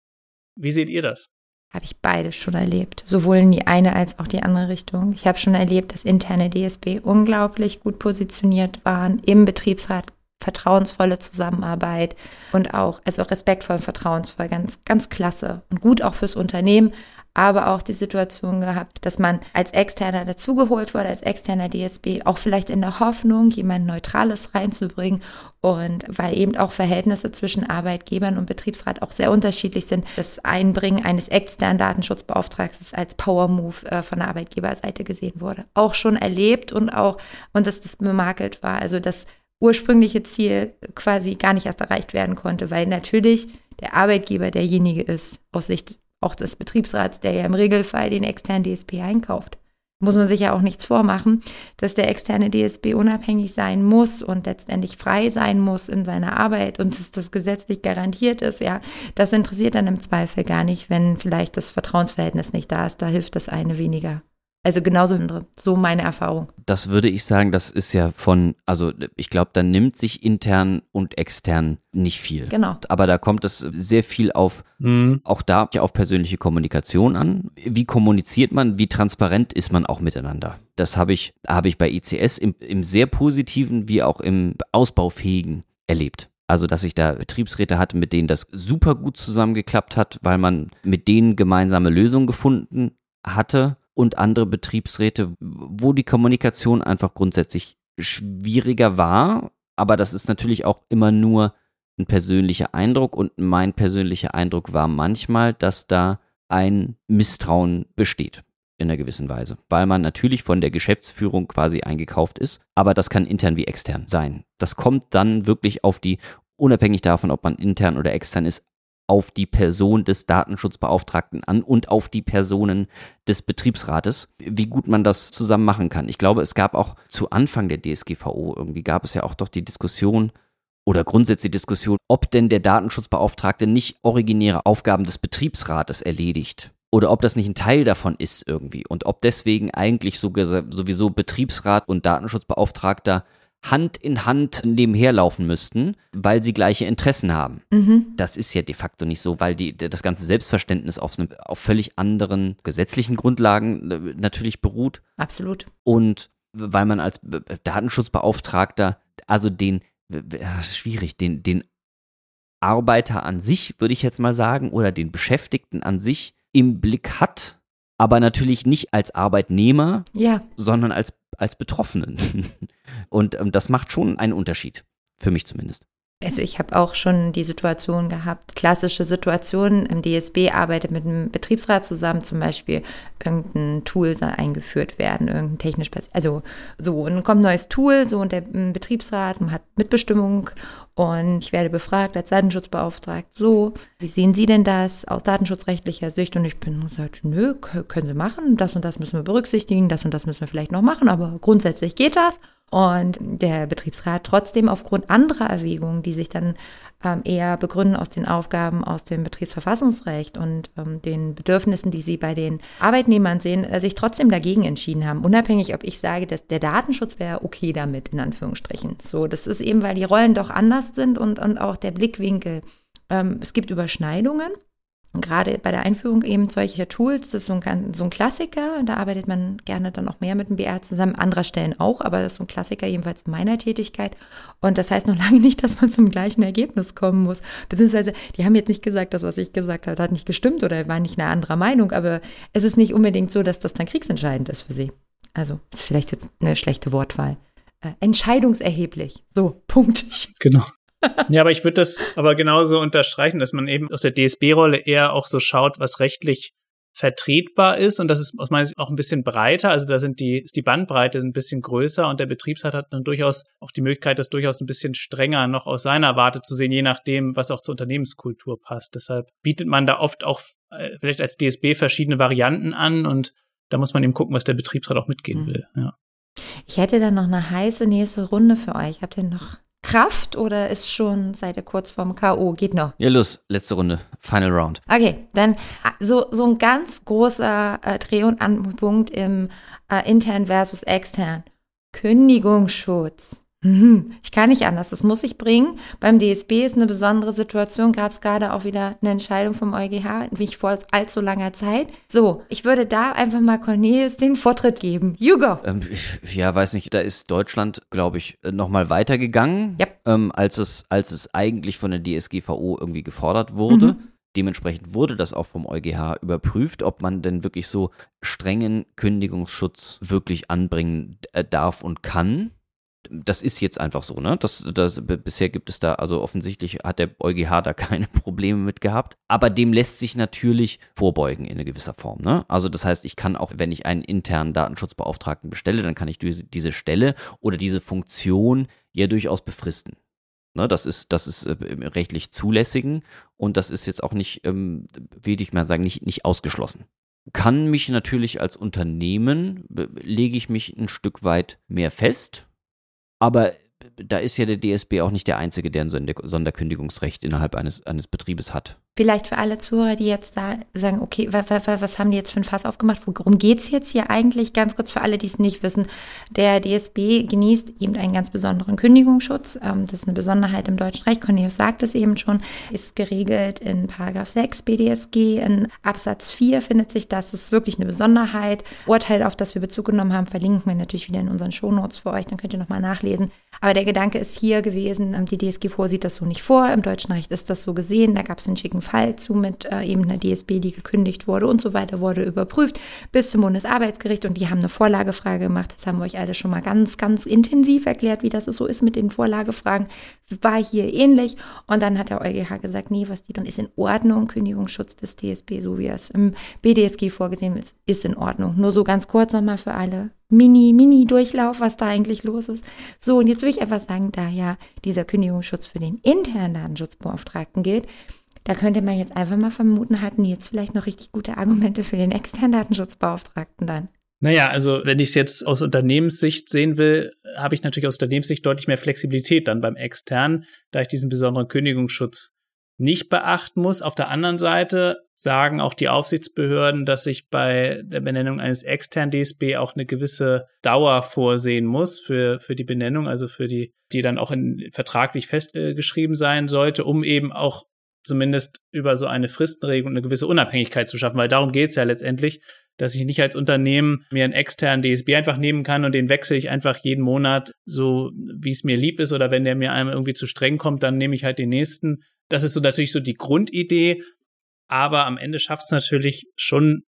wie seht ihr das? Habe ich beides schon erlebt, sowohl in die eine als auch die andere Richtung. Ich habe schon erlebt, dass interne DSB unglaublich gut positioniert waren, im Betriebsrat vertrauensvolle Zusammenarbeit und auch, also respektvoll und vertrauensvoll, ganz, ganz klasse und gut auch fürs Unternehmen, aber auch die Situation gehabt, dass man als Externer dazugeholt wurde, als externer DSB, auch vielleicht in der Hoffnung, jemand Neutrales reinzubringen und weil eben auch Verhältnisse zwischen Arbeitgebern und Betriebsrat auch sehr unterschiedlich sind, das Einbringen eines externen Datenschutzbeauftragten als Power Move äh, von der Arbeitgeberseite gesehen wurde. Auch schon erlebt und auch, und dass das bemakelt war, also das ursprüngliche Ziel quasi gar nicht erst erreicht werden konnte, weil natürlich der Arbeitgeber derjenige ist, aus Sicht auch des Betriebsrats, der ja im Regelfall den externen DSP einkauft. Muss man sich ja auch nichts vormachen, dass der externe DSP unabhängig sein muss und letztendlich frei sein muss in seiner Arbeit und dass das gesetzlich garantiert ist, ja, das interessiert dann im Zweifel gar nicht, wenn vielleicht das Vertrauensverhältnis nicht da ist. Da hilft das eine weniger. Also genauso. So meine Erfahrung. Das würde ich sagen, das ist ja von, also ich glaube, da nimmt sich intern und extern nicht viel. Genau. Aber da kommt es sehr viel auf, mhm. auch da auf persönliche Kommunikation an. Wie kommuniziert man, wie transparent ist man auch miteinander? Das habe ich, habe ich bei ICS im, im sehr positiven wie auch im ausbaufähigen erlebt. Also, dass ich da Betriebsräte hatte, mit denen das super gut zusammengeklappt hat, weil man mit denen gemeinsame Lösungen gefunden hatte und andere Betriebsräte, wo die Kommunikation einfach grundsätzlich schwieriger war. Aber das ist natürlich auch immer nur ein persönlicher Eindruck und mein persönlicher Eindruck war manchmal, dass da ein Misstrauen besteht in einer gewissen Weise, weil man natürlich von der Geschäftsführung quasi eingekauft ist, aber das kann intern wie extern sein. Das kommt dann wirklich auf die, unabhängig davon, ob man intern oder extern ist, auf die Person des Datenschutzbeauftragten an und auf die Personen des Betriebsrates, wie gut man das zusammen machen kann. Ich glaube, es gab auch zu Anfang der DSGVO irgendwie gab es ja auch doch die Diskussion oder grundsätzlich die Diskussion, ob denn der Datenschutzbeauftragte nicht originäre Aufgaben des Betriebsrates erledigt oder ob das nicht ein Teil davon ist irgendwie und ob deswegen eigentlich sowieso Betriebsrat und Datenschutzbeauftragter Hand in Hand nebenher laufen müssten, weil sie gleiche Interessen haben. Mhm. Das ist ja de facto nicht so, weil die, das ganze Selbstverständnis auf, auf völlig anderen gesetzlichen Grundlagen äh, natürlich beruht. Absolut. Und weil man als Datenschutzbeauftragter, also den, schwierig, den, den Arbeiter an sich, würde ich jetzt mal sagen, oder den Beschäftigten an sich im Blick hat, aber natürlich nicht als Arbeitnehmer, ja. sondern als, als Betroffenen. Und ähm, das macht schon einen Unterschied, für mich zumindest. Also ich habe auch schon die Situation gehabt, klassische Situationen, im DSB arbeitet mit einem Betriebsrat zusammen, zum Beispiel irgendein Tool soll eingeführt werden, irgendein technisch, also so, und dann kommt ein neues Tool, so, und der Betriebsrat hat Mitbestimmung und ich werde befragt als Datenschutzbeauftragter, so, wie sehen Sie denn das aus datenschutzrechtlicher Sicht? Und ich bin gesagt, nö, können Sie machen, das und das müssen wir berücksichtigen, das und das müssen wir vielleicht noch machen, aber grundsätzlich geht das. Und der Betriebsrat trotzdem aufgrund anderer Erwägungen, die sich dann ähm, eher begründen aus den Aufgaben aus dem Betriebsverfassungsrecht und ähm, den Bedürfnissen, die sie bei den Arbeitnehmern sehen, äh, sich trotzdem dagegen entschieden haben. Unabhängig, ob ich sage, dass der Datenschutz wäre okay damit, in Anführungsstrichen. So, das ist eben, weil die Rollen doch anders sind und, und auch der Blickwinkel. Ähm, es gibt Überschneidungen. Und gerade bei der Einführung eben solcher Tools, das ist so ein, so ein Klassiker, da arbeitet man gerne dann auch mehr mit dem BR zusammen, anderer Stellen auch, aber das ist so ein Klassiker jedenfalls in meiner Tätigkeit. Und das heißt noch lange nicht, dass man zum gleichen Ergebnis kommen muss. Beziehungsweise, die haben jetzt nicht gesagt, das, was ich gesagt habe, hat nicht gestimmt oder war nicht eine andere Meinung, aber es ist nicht unbedingt so, dass das dann kriegsentscheidend ist für sie. Also, ist vielleicht jetzt eine schlechte Wortwahl. Äh, entscheidungserheblich. So, Punkt. Genau ja, aber ich würde das aber genauso unterstreichen, dass man eben aus der DSB-Rolle eher auch so schaut, was rechtlich vertretbar ist und das ist aus meiner Sicht auch ein bisschen breiter. Also da sind die, ist die Bandbreite ein bisschen größer und der Betriebsrat hat dann durchaus auch die Möglichkeit, das durchaus ein bisschen strenger noch aus seiner Warte zu sehen, je nachdem, was auch zur Unternehmenskultur passt. Deshalb bietet man da oft auch äh, vielleicht als DSB verschiedene Varianten an und da muss man eben gucken, was der Betriebsrat auch mitgehen mhm. will. Ja. Ich hätte dann noch eine heiße nächste Runde für euch. Habt ihr noch Kraft oder ist schon, seid ihr kurz vorm K.O.? Geht noch. Ja, los, letzte Runde, Final Round. Okay, dann so, so ein ganz großer äh, Dreh- und Anpunkt im äh, intern versus extern. Kündigungsschutz. Mhm. Ich kann nicht anders, das muss ich bringen. Beim DSB ist eine besondere Situation, gab es gerade auch wieder eine Entscheidung vom EuGH, nicht vor allzu langer Zeit. So, ich würde da einfach mal Cornelius den Vortritt geben. You go. Ähm, ja, weiß nicht, da ist Deutschland, glaube ich, nochmal weitergegangen, yep. ähm, als, es, als es eigentlich von der DSGVO irgendwie gefordert wurde. Mhm. Dementsprechend wurde das auch vom EuGH überprüft, ob man denn wirklich so strengen Kündigungsschutz wirklich anbringen äh, darf und kann das ist jetzt einfach so, ne? Das, das, bisher gibt es da, also offensichtlich hat der EuGH da keine Probleme mit gehabt. Aber dem lässt sich natürlich vorbeugen in gewisser Form, ne? Also das heißt, ich kann auch, wenn ich einen internen Datenschutzbeauftragten bestelle, dann kann ich diese Stelle oder diese Funktion ja durchaus befristen. Ne, das ist, das ist äh, rechtlich zulässigen und das ist jetzt auch nicht, ähm, wie ich mal sagen, nicht, nicht ausgeschlossen. Kann mich natürlich als Unternehmen, lege ich mich ein Stück weit mehr fest, aber da ist ja der DSB auch nicht der Einzige, der ein Sonderkündigungsrecht innerhalb eines, eines Betriebes hat. Vielleicht für alle Zuhörer, die jetzt da sagen, okay, was, haben die jetzt für ein Fass aufgemacht? Worum geht es jetzt hier eigentlich? Ganz kurz für alle, die es nicht wissen. Der DSB genießt eben einen ganz besonderen Kündigungsschutz. Ähm, das ist eine Besonderheit im deutschen Recht. Cornelius sagt es eben schon, ist geregelt in Paragraph 6 BDSG. In Absatz 4 findet sich das. Das ist wirklich eine Besonderheit. Urteil, auf das wir Bezug genommen haben, verlinken wir natürlich wieder in unseren Shownotes für euch. Dann könnt ihr nochmal nachlesen. Aber der Gedanke ist hier gewesen, ähm, die DSG vorsieht das so nicht vor. Im deutschen Recht ist das so gesehen. Da gab es einen schicken Fall zu mit äh, eben einer DSB, die gekündigt wurde und so weiter, wurde überprüft bis zum Bundesarbeitsgericht und die haben eine Vorlagefrage gemacht. Das haben wir euch alle schon mal ganz, ganz intensiv erklärt, wie das so ist mit den Vorlagefragen. War hier ähnlich und dann hat der EuGH gesagt, nee, was die dann ist in Ordnung. Kündigungsschutz des DSB, so wie es im BDSG vorgesehen ist, ist in Ordnung. Nur so ganz kurz nochmal für alle. Mini, Mini-Durchlauf, was da eigentlich los ist. So, und jetzt will ich einfach sagen, da ja dieser Kündigungsschutz für den internen Datenschutzbeauftragten gilt, da könnte man jetzt einfach mal vermuten, hatten jetzt vielleicht noch richtig gute Argumente für den externen Datenschutzbeauftragten dann. Naja, also wenn ich es jetzt aus Unternehmenssicht sehen will, habe ich natürlich aus Unternehmenssicht deutlich mehr Flexibilität dann beim externen, da ich diesen besonderen Kündigungsschutz nicht beachten muss. Auf der anderen Seite sagen auch die Aufsichtsbehörden, dass ich bei der Benennung eines externen DSB auch eine gewisse Dauer vorsehen muss für, für die Benennung, also für die, die dann auch in, vertraglich festgeschrieben sein sollte, um eben auch zumindest über so eine Fristenregelung eine gewisse Unabhängigkeit zu schaffen, weil darum geht's ja letztendlich, dass ich nicht als Unternehmen mir einen externen DSB einfach nehmen kann und den wechsle ich einfach jeden Monat so, wie es mir lieb ist oder wenn der mir einem irgendwie zu streng kommt, dann nehme ich halt den nächsten. Das ist so natürlich so die Grundidee, aber am Ende schafft es natürlich schon,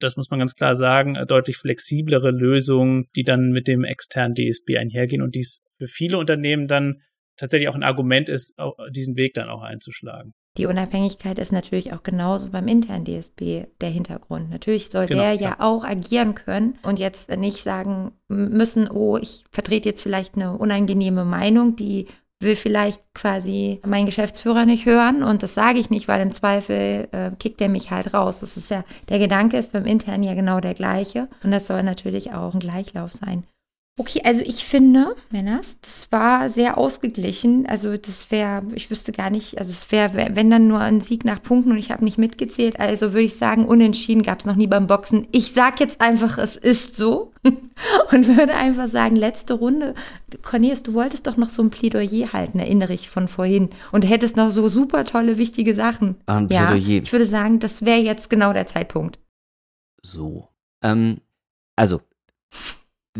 das muss man ganz klar sagen, deutlich flexiblere Lösungen, die dann mit dem externen DSB einhergehen und dies für viele Unternehmen dann tatsächlich auch ein Argument ist, diesen Weg dann auch einzuschlagen. Die Unabhängigkeit ist natürlich auch genauso beim internen DSB der Hintergrund. Natürlich soll genau, der ja, ja auch agieren können und jetzt nicht sagen müssen, oh, ich vertrete jetzt vielleicht eine unangenehme Meinung, die will vielleicht quasi mein Geschäftsführer nicht hören und das sage ich nicht, weil im Zweifel äh, kickt er mich halt raus. Das ist ja, der Gedanke ist beim internen ja genau der gleiche und das soll natürlich auch ein Gleichlauf sein. Okay, also ich finde, Männers, das war sehr ausgeglichen. Also das wäre, ich wüsste gar nicht, also es wäre, wenn dann nur ein Sieg nach Punkten und ich habe nicht mitgezählt. Also würde ich sagen, unentschieden gab es noch nie beim Boxen. Ich sag jetzt einfach, es ist so und würde einfach sagen, letzte Runde. Cornelius, du wolltest doch noch so ein Plädoyer halten, erinnere ich von vorhin. Und hättest noch so super tolle, wichtige Sachen. Ein Plädoyer. Ja, ich würde sagen, das wäre jetzt genau der Zeitpunkt. So. Ähm, also,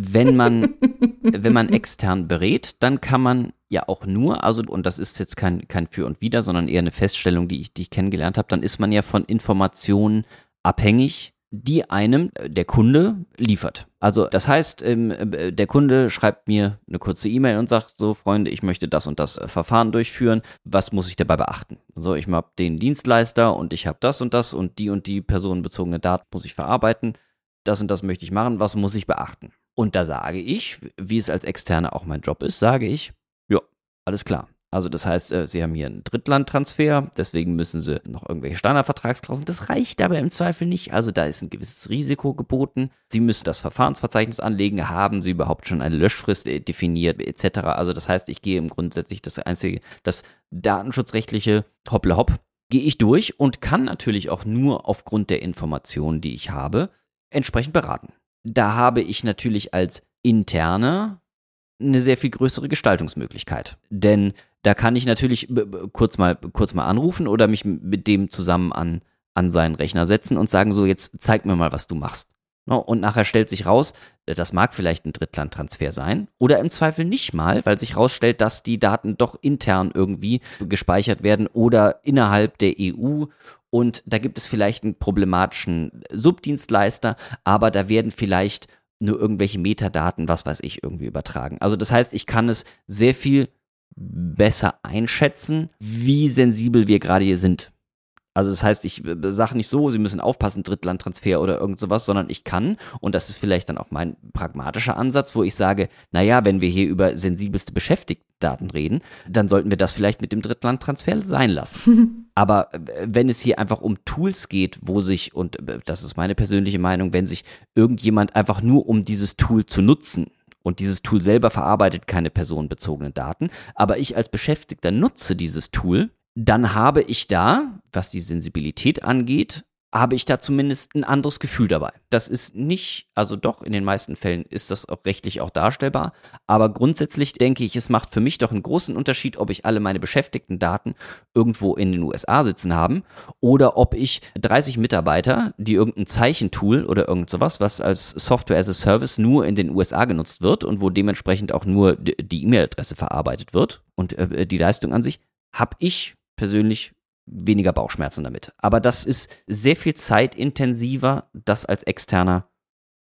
wenn man, wenn man extern berät, dann kann man ja auch nur, also, und das ist jetzt kein, kein Für und Wider, sondern eher eine Feststellung, die ich, die ich kennengelernt habe, dann ist man ja von Informationen abhängig, die einem äh, der Kunde liefert. Also das heißt, ähm, äh, der Kunde schreibt mir eine kurze E-Mail und sagt, so Freunde, ich möchte das und das äh, Verfahren durchführen, was muss ich dabei beachten? So, ich habe den Dienstleister und ich habe das und das und die und die personenbezogene Daten muss ich verarbeiten, das und das möchte ich machen, was muss ich beachten? Und da sage ich, wie es als Externe auch mein Job ist, sage ich, ja, alles klar. Also das heißt, äh, Sie haben hier einen Drittlandtransfer, deswegen müssen Sie noch irgendwelche Standardvertragsklauseln. Das reicht aber im Zweifel nicht. Also da ist ein gewisses Risiko geboten. Sie müssen das Verfahrensverzeichnis anlegen. Haben Sie überhaupt schon eine Löschfrist äh, definiert etc. Also das heißt, ich gehe im grundsätzlich das einzige, das datenschutzrechtliche Hopple Hopp gehe ich durch und kann natürlich auch nur aufgrund der Informationen, die ich habe, entsprechend beraten. Da habe ich natürlich als interner eine sehr viel größere Gestaltungsmöglichkeit. Denn da kann ich natürlich kurz mal, kurz mal anrufen oder mich mit dem zusammen an, an seinen Rechner setzen und sagen, so, jetzt zeig mir mal, was du machst. Und nachher stellt sich raus, das mag vielleicht ein Drittlandtransfer sein oder im Zweifel nicht mal, weil sich rausstellt, dass die Daten doch intern irgendwie gespeichert werden oder innerhalb der EU und da gibt es vielleicht einen problematischen Subdienstleister, aber da werden vielleicht nur irgendwelche Metadaten, was weiß ich, irgendwie übertragen. Also das heißt, ich kann es sehr viel besser einschätzen, wie sensibel wir gerade hier sind. Also das heißt, ich äh, sage nicht so, Sie müssen aufpassen, Drittlandtransfer oder irgend sowas, sondern ich kann, und das ist vielleicht dann auch mein pragmatischer Ansatz, wo ich sage, naja, wenn wir hier über sensibelste Beschäftigtendaten reden, dann sollten wir das vielleicht mit dem Drittlandtransfer sein lassen. Aber äh, wenn es hier einfach um Tools geht, wo sich, und äh, das ist meine persönliche Meinung, wenn sich irgendjemand einfach nur um dieses Tool zu nutzen, und dieses Tool selber verarbeitet keine personenbezogenen Daten, aber ich als Beschäftigter nutze dieses Tool, dann habe ich da, was die Sensibilität angeht, habe ich da zumindest ein anderes Gefühl dabei. Das ist nicht, also doch, in den meisten Fällen ist das auch rechtlich auch darstellbar, aber grundsätzlich denke ich, es macht für mich doch einen großen Unterschied, ob ich alle meine beschäftigten Daten irgendwo in den USA sitzen haben oder ob ich 30 Mitarbeiter, die irgendein Zeichentool oder irgend sowas, was als Software as a Service nur in den USA genutzt wird und wo dementsprechend auch nur die E-Mail-Adresse verarbeitet wird und äh, die Leistung an sich, habe ich persönlich weniger Bauchschmerzen damit. Aber das ist sehr viel zeitintensiver, das als externer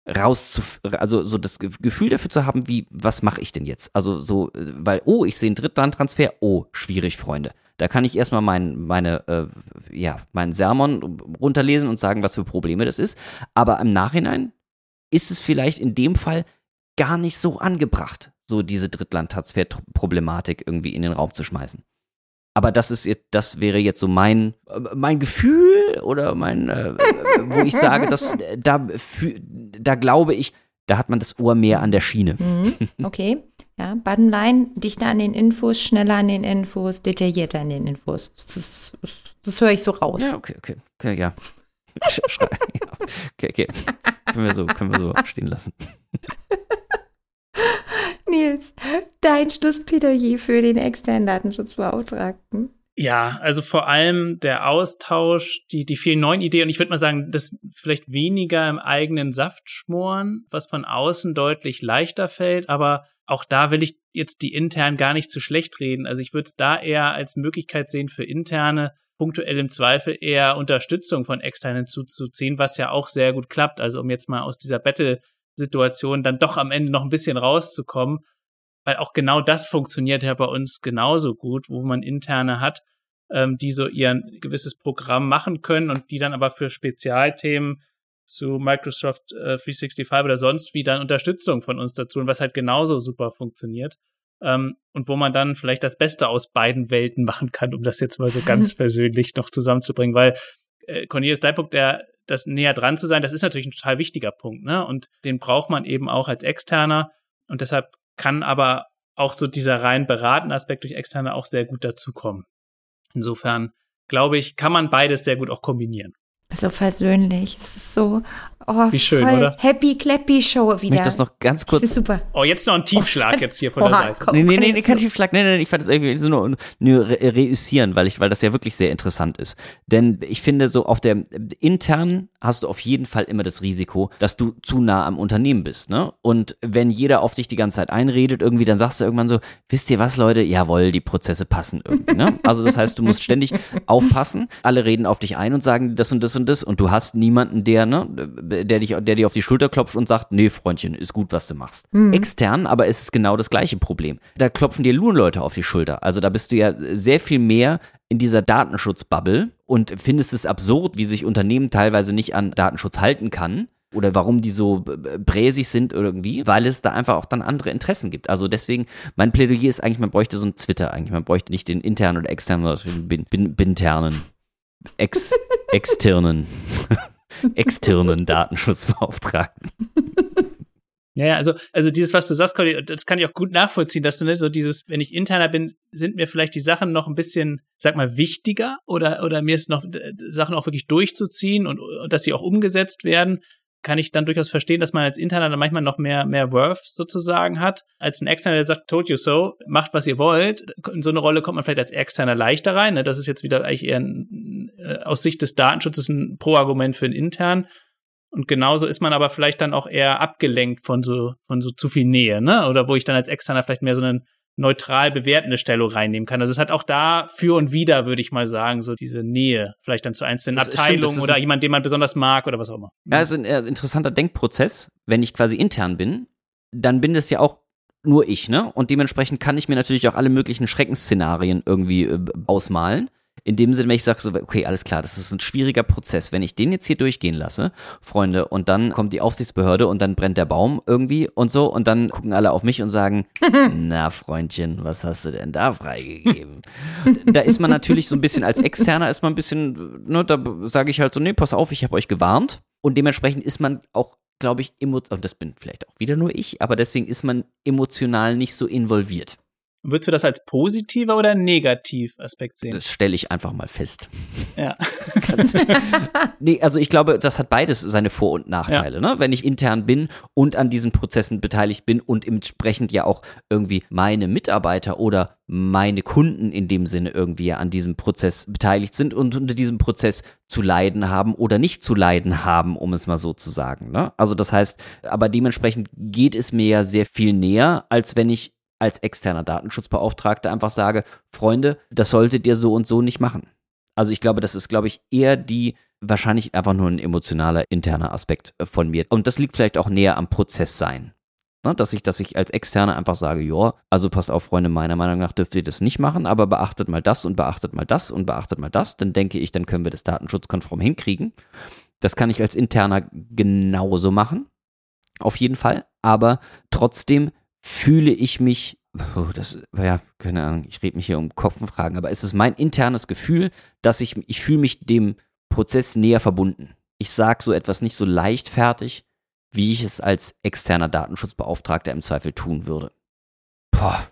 rauszuf also so das Gefühl dafür zu haben, wie was mache ich denn jetzt? Also so weil oh, ich sehe einen Drittlandtransfer, oh, schwierig, Freunde. Da kann ich erstmal mein meine äh, ja, meinen Sermon runterlesen und sagen, was für Probleme das ist, aber im Nachhinein ist es vielleicht in dem Fall gar nicht so angebracht, so diese Drittlandtransfer Problematik irgendwie in den Raum zu schmeißen. Aber das ist das wäre jetzt so mein mein Gefühl oder mein äh, wo ich sage, dass äh, da da glaube ich, da hat man das Ohr mehr an der Schiene. Mhm, okay. Ja, bottom line, dichter an den Infos, schneller an den Infos, detaillierter an den Infos. Das, das, das höre ich so raus. Ja, okay, okay. Okay, ja. okay, okay. Können wir so, können wir so stehen lassen. Nils, dein Schlussplädoyer für den externen Datenschutzbeauftragten. Ja, also vor allem der Austausch, die, die vielen neuen Ideen und ich würde mal sagen, das vielleicht weniger im eigenen Saft schmoren, was von außen deutlich leichter fällt, aber auch da will ich jetzt die intern gar nicht zu schlecht reden. Also ich würde es da eher als Möglichkeit sehen für interne, punktuell im Zweifel eher Unterstützung von externen zuzuziehen, was ja auch sehr gut klappt. Also um jetzt mal aus dieser Battle Situation dann doch am Ende noch ein bisschen rauszukommen, weil auch genau das funktioniert ja bei uns genauso gut, wo man interne hat, ähm, die so ihr gewisses Programm machen können und die dann aber für Spezialthemen zu Microsoft äh, 365 oder sonst wie dann Unterstützung von uns dazu und was halt genauso super funktioniert. Ähm, und wo man dann vielleicht das Beste aus beiden Welten machen kann, um das jetzt mal so ganz persönlich noch zusammenzubringen, weil äh, Cornelius Deipuck, der das näher dran zu sein, das ist natürlich ein total wichtiger Punkt, ne? Und den braucht man eben auch als Externer. Und deshalb kann aber auch so dieser rein beratende Aspekt durch Externe auch sehr gut dazukommen. Insofern glaube ich, kann man beides sehr gut auch kombinieren. So versöhnlich. Es ist so Oh, Wie schön, voll. oder? Happy Clappy Show wieder. Ich das noch ganz kurz. Super. Oh, jetzt noch ein Tiefschlag oh, jetzt hier von oh, der Seite. Komm, nee, nee, nee, nee kein Tiefschlag. Nee, nee, ich fand das irgendwie so nur, nur reüssieren, weil ich, weil das ja wirklich sehr interessant ist. Denn ich finde, so auf der intern hast du auf jeden Fall immer das Risiko, dass du zu nah am Unternehmen bist, ne? Und wenn jeder auf dich die ganze Zeit einredet, irgendwie, dann sagst du irgendwann so, wisst ihr was, Leute? Jawohl, die Prozesse passen irgendwie, ne? Also das heißt, du musst ständig aufpassen. Alle reden auf dich ein und sagen das und das und das und du hast niemanden, der, ne, der dich, der dir auf die Schulter klopft und sagt, nee, Freundchen, ist gut, was du machst. Mhm. Extern, aber es ist genau das gleiche Problem. Da klopfen dir nur Leute auf die Schulter. Also da bist du ja sehr viel mehr in dieser Datenschutzbubble und findest es absurd, wie sich Unternehmen teilweise nicht an Datenschutz halten kann oder warum die so bräsig sind irgendwie, weil es da einfach auch dann andere Interessen gibt. Also deswegen, mein Plädoyer ist eigentlich, man bräuchte so einen Twitter eigentlich. Man bräuchte nicht den internen oder externen, sondern den bin, binternen, ex, externen, externen Datenschutzbeauftragten. Ja, ja, also, also dieses, was du sagst, Conny, das kann ich auch gut nachvollziehen, dass du nicht so dieses, wenn ich interner bin, sind mir vielleicht die Sachen noch ein bisschen, sag mal, wichtiger oder, oder mir ist noch Sachen auch wirklich durchzuziehen und, und dass sie auch umgesetzt werden kann ich dann durchaus verstehen, dass man als Interner dann manchmal noch mehr, mehr Worth sozusagen hat, als ein Externer, der sagt, told you so, macht was ihr wollt. In so eine Rolle kommt man vielleicht als Externer leichter rein. Ne? Das ist jetzt wieder eigentlich eher ein, äh, aus Sicht des Datenschutzes ein Pro-Argument für einen Intern. Und genauso ist man aber vielleicht dann auch eher abgelenkt von so, von so zu viel Nähe, ne? Oder wo ich dann als Externer vielleicht mehr so einen neutral bewertende Stellung reinnehmen kann. Also es hat auch da für und wieder, würde ich mal sagen, so diese Nähe, vielleicht dann zu einzelnen das Abteilungen stimmt, oder jemand, den man besonders mag oder was auch immer. Ja, es ist ein interessanter Denkprozess. Wenn ich quasi intern bin, dann bin das ja auch nur ich, ne? Und dementsprechend kann ich mir natürlich auch alle möglichen Schreckensszenarien irgendwie äh, ausmalen. In dem Sinne, wenn ich sage so, okay, alles klar, das ist ein schwieriger Prozess. Wenn ich den jetzt hier durchgehen lasse, Freunde, und dann kommt die Aufsichtsbehörde und dann brennt der Baum irgendwie und so und dann gucken alle auf mich und sagen, na Freundchen, was hast du denn da freigegeben? da ist man natürlich so ein bisschen als Externer ist man ein bisschen, ne, da sage ich halt so, nee, pass auf, ich habe euch gewarnt. Und dementsprechend ist man auch glaube ich, emotional, und das bin vielleicht auch wieder nur ich, aber deswegen ist man emotional nicht so involviert. Würdest du das als positiver oder negativ Aspekt sehen? Das stelle ich einfach mal fest. Ja. nee, also ich glaube, das hat beides seine Vor- und Nachteile. Ja. Ne? Wenn ich intern bin und an diesen Prozessen beteiligt bin und entsprechend ja auch irgendwie meine Mitarbeiter oder meine Kunden in dem Sinne irgendwie an diesem Prozess beteiligt sind und unter diesem Prozess zu leiden haben oder nicht zu leiden haben, um es mal so zu sagen. Ne? Also das heißt, aber dementsprechend geht es mir ja sehr viel näher, als wenn ich als externer Datenschutzbeauftragter einfach sage, Freunde, das solltet ihr so und so nicht machen. Also ich glaube, das ist, glaube ich, eher die, wahrscheinlich einfach nur ein emotionaler, interner Aspekt äh, von mir. Und das liegt vielleicht auch näher am Prozess sein. Ne? Dass ich, dass ich als Externer einfach sage, ja, also passt auf, Freunde, meiner Meinung nach dürft ihr das nicht machen, aber beachtet mal das und beachtet mal das und beachtet mal das, dann denke ich, dann können wir das datenschutzkonform hinkriegen. Das kann ich als Interner genauso machen. Auf jeden Fall. Aber trotzdem fühle ich mich, oh, das ja, keine Ahnung, ich rede mich hier um Kopf und Fragen, aber es ist mein internes Gefühl, dass ich, ich fühle mich dem Prozess näher verbunden. Ich sage so etwas nicht so leichtfertig, wie ich es als externer Datenschutzbeauftragter im Zweifel tun würde. Boah.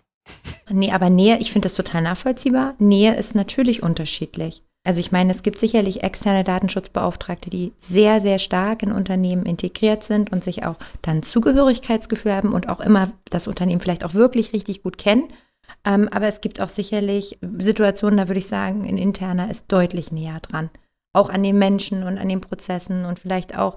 Nee, aber Nähe, ich finde das total nachvollziehbar. Nähe ist natürlich unterschiedlich. Also ich meine, es gibt sicherlich externe Datenschutzbeauftragte, die sehr, sehr stark in Unternehmen integriert sind und sich auch dann Zugehörigkeitsgefühl haben und auch immer das Unternehmen vielleicht auch wirklich richtig gut kennen. Ähm, aber es gibt auch sicherlich Situationen, da würde ich sagen, ein interner ist deutlich näher dran. Auch an den Menschen und an den Prozessen und vielleicht auch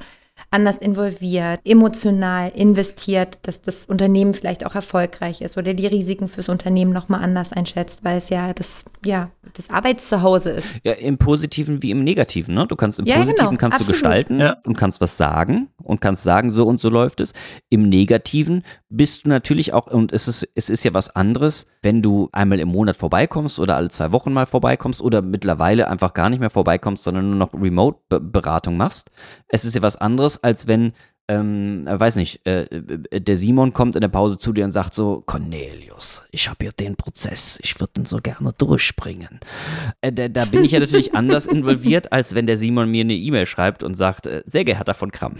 anders involviert, emotional investiert, dass das Unternehmen vielleicht auch erfolgreich ist oder die Risiken fürs Unternehmen nochmal anders einschätzt, weil es ja das, ja, das Arbeitszuhause ist. Ja, im Positiven wie im Negativen, ne? Du kannst im ja, Positiven genau, kannst absolut. du gestalten ja. und kannst was sagen und kannst sagen, so und so läuft es. Im Negativen bist du natürlich auch, und es ist, es ist ja was anderes, wenn du einmal im Monat vorbeikommst oder alle zwei Wochen mal vorbeikommst oder mittlerweile einfach gar nicht mehr vorbeikommst, sondern nur noch Remote-Beratung machst. Es ist ja was anderes, als wenn, ähm, weiß nicht, äh, äh, der Simon kommt in der Pause zu dir und sagt so, Cornelius, ich habe hier den Prozess, ich würde den so gerne durchbringen. Äh, da, da, bin ich ja natürlich anders involviert, als wenn der Simon mir eine E-Mail schreibt und sagt, äh, sehr geehrter von Kram.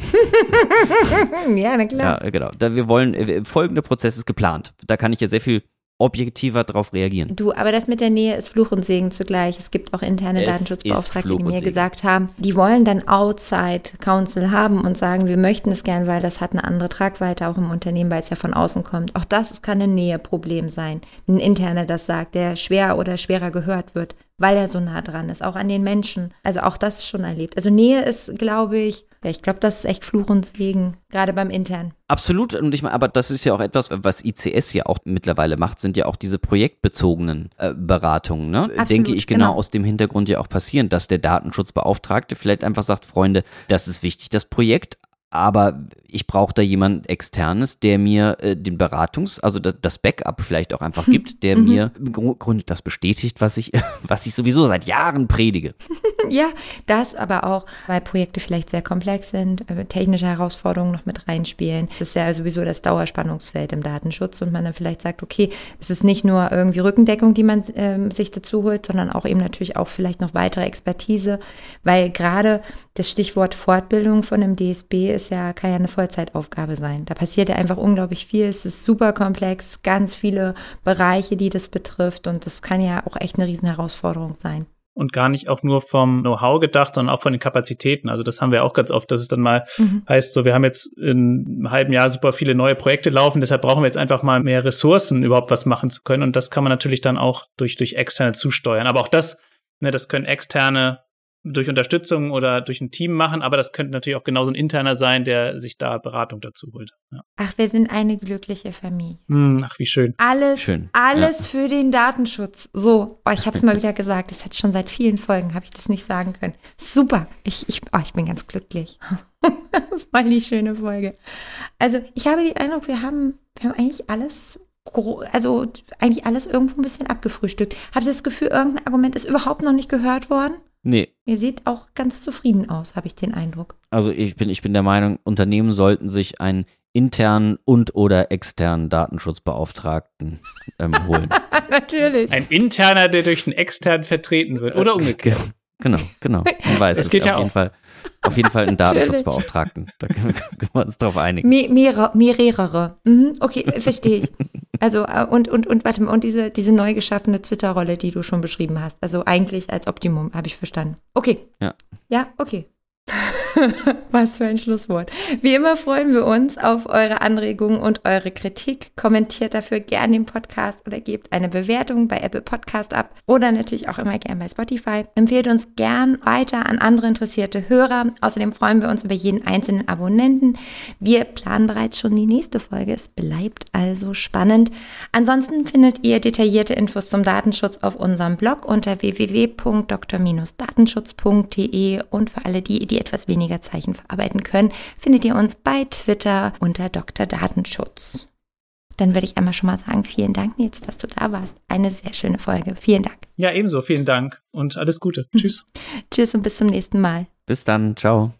ja, na klar. Ja, genau. Da wir wollen, äh, folgende Prozess ist geplant. Da kann ich ja sehr viel objektiver darauf reagieren. Du, aber das mit der Nähe ist Fluch und Segen zugleich. Es gibt auch interne es Datenschutzbeauftragte, die mir gesagt haben, die wollen dann Outside Council haben und sagen, wir möchten es gern, weil das hat eine andere Tragweite auch im Unternehmen, weil es ja von außen kommt. Auch das kann ein Näheproblem sein. Ein interner das sagt, der schwer oder schwerer gehört wird, weil er so nah dran ist, auch an den Menschen. Also auch das schon erlebt. Also Nähe ist, glaube ich, ja, ich glaube, das ist echt Fluch und Segen, gerade beim Intern. Absolut. Und ich meine, aber das ist ja auch etwas, was ICS ja auch mittlerweile macht, sind ja auch diese projektbezogenen äh, Beratungen. Ne? Absolut, Denke ich genau, genau aus dem Hintergrund ja auch passieren, dass der Datenschutzbeauftragte vielleicht einfach sagt, Freunde, das ist wichtig, das Projekt, aber ich brauche da jemanden externes, der mir äh, den Beratungs-, also das, Backup vielleicht auch einfach gibt, der mhm. mir im Grunde das bestätigt, was ich, was ich sowieso seit Jahren predige. ja, das aber auch, weil Projekte vielleicht sehr komplex sind, äh, technische Herausforderungen noch mit reinspielen. Das ist ja sowieso das Dauerspannungsfeld im Datenschutz und man dann vielleicht sagt, okay, es ist nicht nur irgendwie Rückendeckung, die man äh, sich dazu holt, sondern auch eben natürlich auch vielleicht noch weitere Expertise, weil gerade das Stichwort Fortbildung von einem DSB ist ja, kann ja eine Vollzeitaufgabe sein. Da passiert ja einfach unglaublich viel. Es ist super komplex, ganz viele Bereiche, die das betrifft und das kann ja auch echt eine Riesenherausforderung sein und gar nicht auch nur vom Know-how gedacht, sondern auch von den Kapazitäten. Also das haben wir auch ganz oft, dass es dann mal mhm. heißt, so wir haben jetzt in einem halben Jahr super viele neue Projekte laufen, deshalb brauchen wir jetzt einfach mal mehr Ressourcen, überhaupt was machen zu können. Und das kann man natürlich dann auch durch, durch externe zusteuern. Aber auch das, ne, das können externe durch Unterstützung oder durch ein Team machen, aber das könnte natürlich auch genauso ein interner sein, der sich da Beratung dazu holt. Ja. Ach, wir sind eine glückliche Familie. Hm, ach, wie schön. Alles, schön. alles ja. für den Datenschutz. So, oh, ich habe es mal wieder gesagt. Das hat schon seit vielen Folgen, habe ich das nicht sagen können. Super. Ich, ich, oh, ich bin ganz glücklich. Voll die schöne Folge. Also, ich habe den Eindruck, wir haben, wir haben eigentlich alles also eigentlich alles irgendwo ein bisschen abgefrühstückt. Habt ihr das Gefühl, irgendein Argument ist überhaupt noch nicht gehört worden? Nee. Ihr seht auch ganz zufrieden aus, habe ich den Eindruck. Also ich bin, ich bin der Meinung, Unternehmen sollten sich einen internen und oder externen Datenschutzbeauftragten ähm, holen. Natürlich. Ein interner, der durch einen externen vertreten wird oder umgekehrt. Genau, genau. Man weiß es. Es geht ja auf jeden Fall auf jeden Fall einen Datenschutzbeauftragten. Da können wir uns drauf einigen. Me mehrere. mehrere. Mhm, okay, verstehe ich. Also, äh, und, und, und warte mal, und diese, diese neu geschaffene Twitter-Rolle, die du schon beschrieben hast. Also eigentlich als Optimum, habe ich verstanden. Okay. Ja. Ja, okay. Was für ein Schlusswort. Wie immer freuen wir uns auf eure Anregungen und eure Kritik. Kommentiert dafür gerne den Podcast oder gebt eine Bewertung bei Apple Podcast ab oder natürlich auch immer gerne bei Spotify. Empfehlt uns gern weiter an andere interessierte Hörer. Außerdem freuen wir uns über jeden einzelnen Abonnenten. Wir planen bereits schon die nächste Folge. Es bleibt also spannend. Ansonsten findet ihr detaillierte Infos zum Datenschutz auf unserem Blog unter www.dr-datenschutz.de und für alle die, die etwas weniger weniger Zeichen verarbeiten können, findet ihr uns bei Twitter unter Dr. Datenschutz. Dann würde ich einmal schon mal sagen, vielen Dank, Nils, dass du da warst. Eine sehr schöne Folge. Vielen Dank. Ja, ebenso. Vielen Dank und alles Gute. Tschüss. Tschüss und bis zum nächsten Mal. Bis dann. Ciao.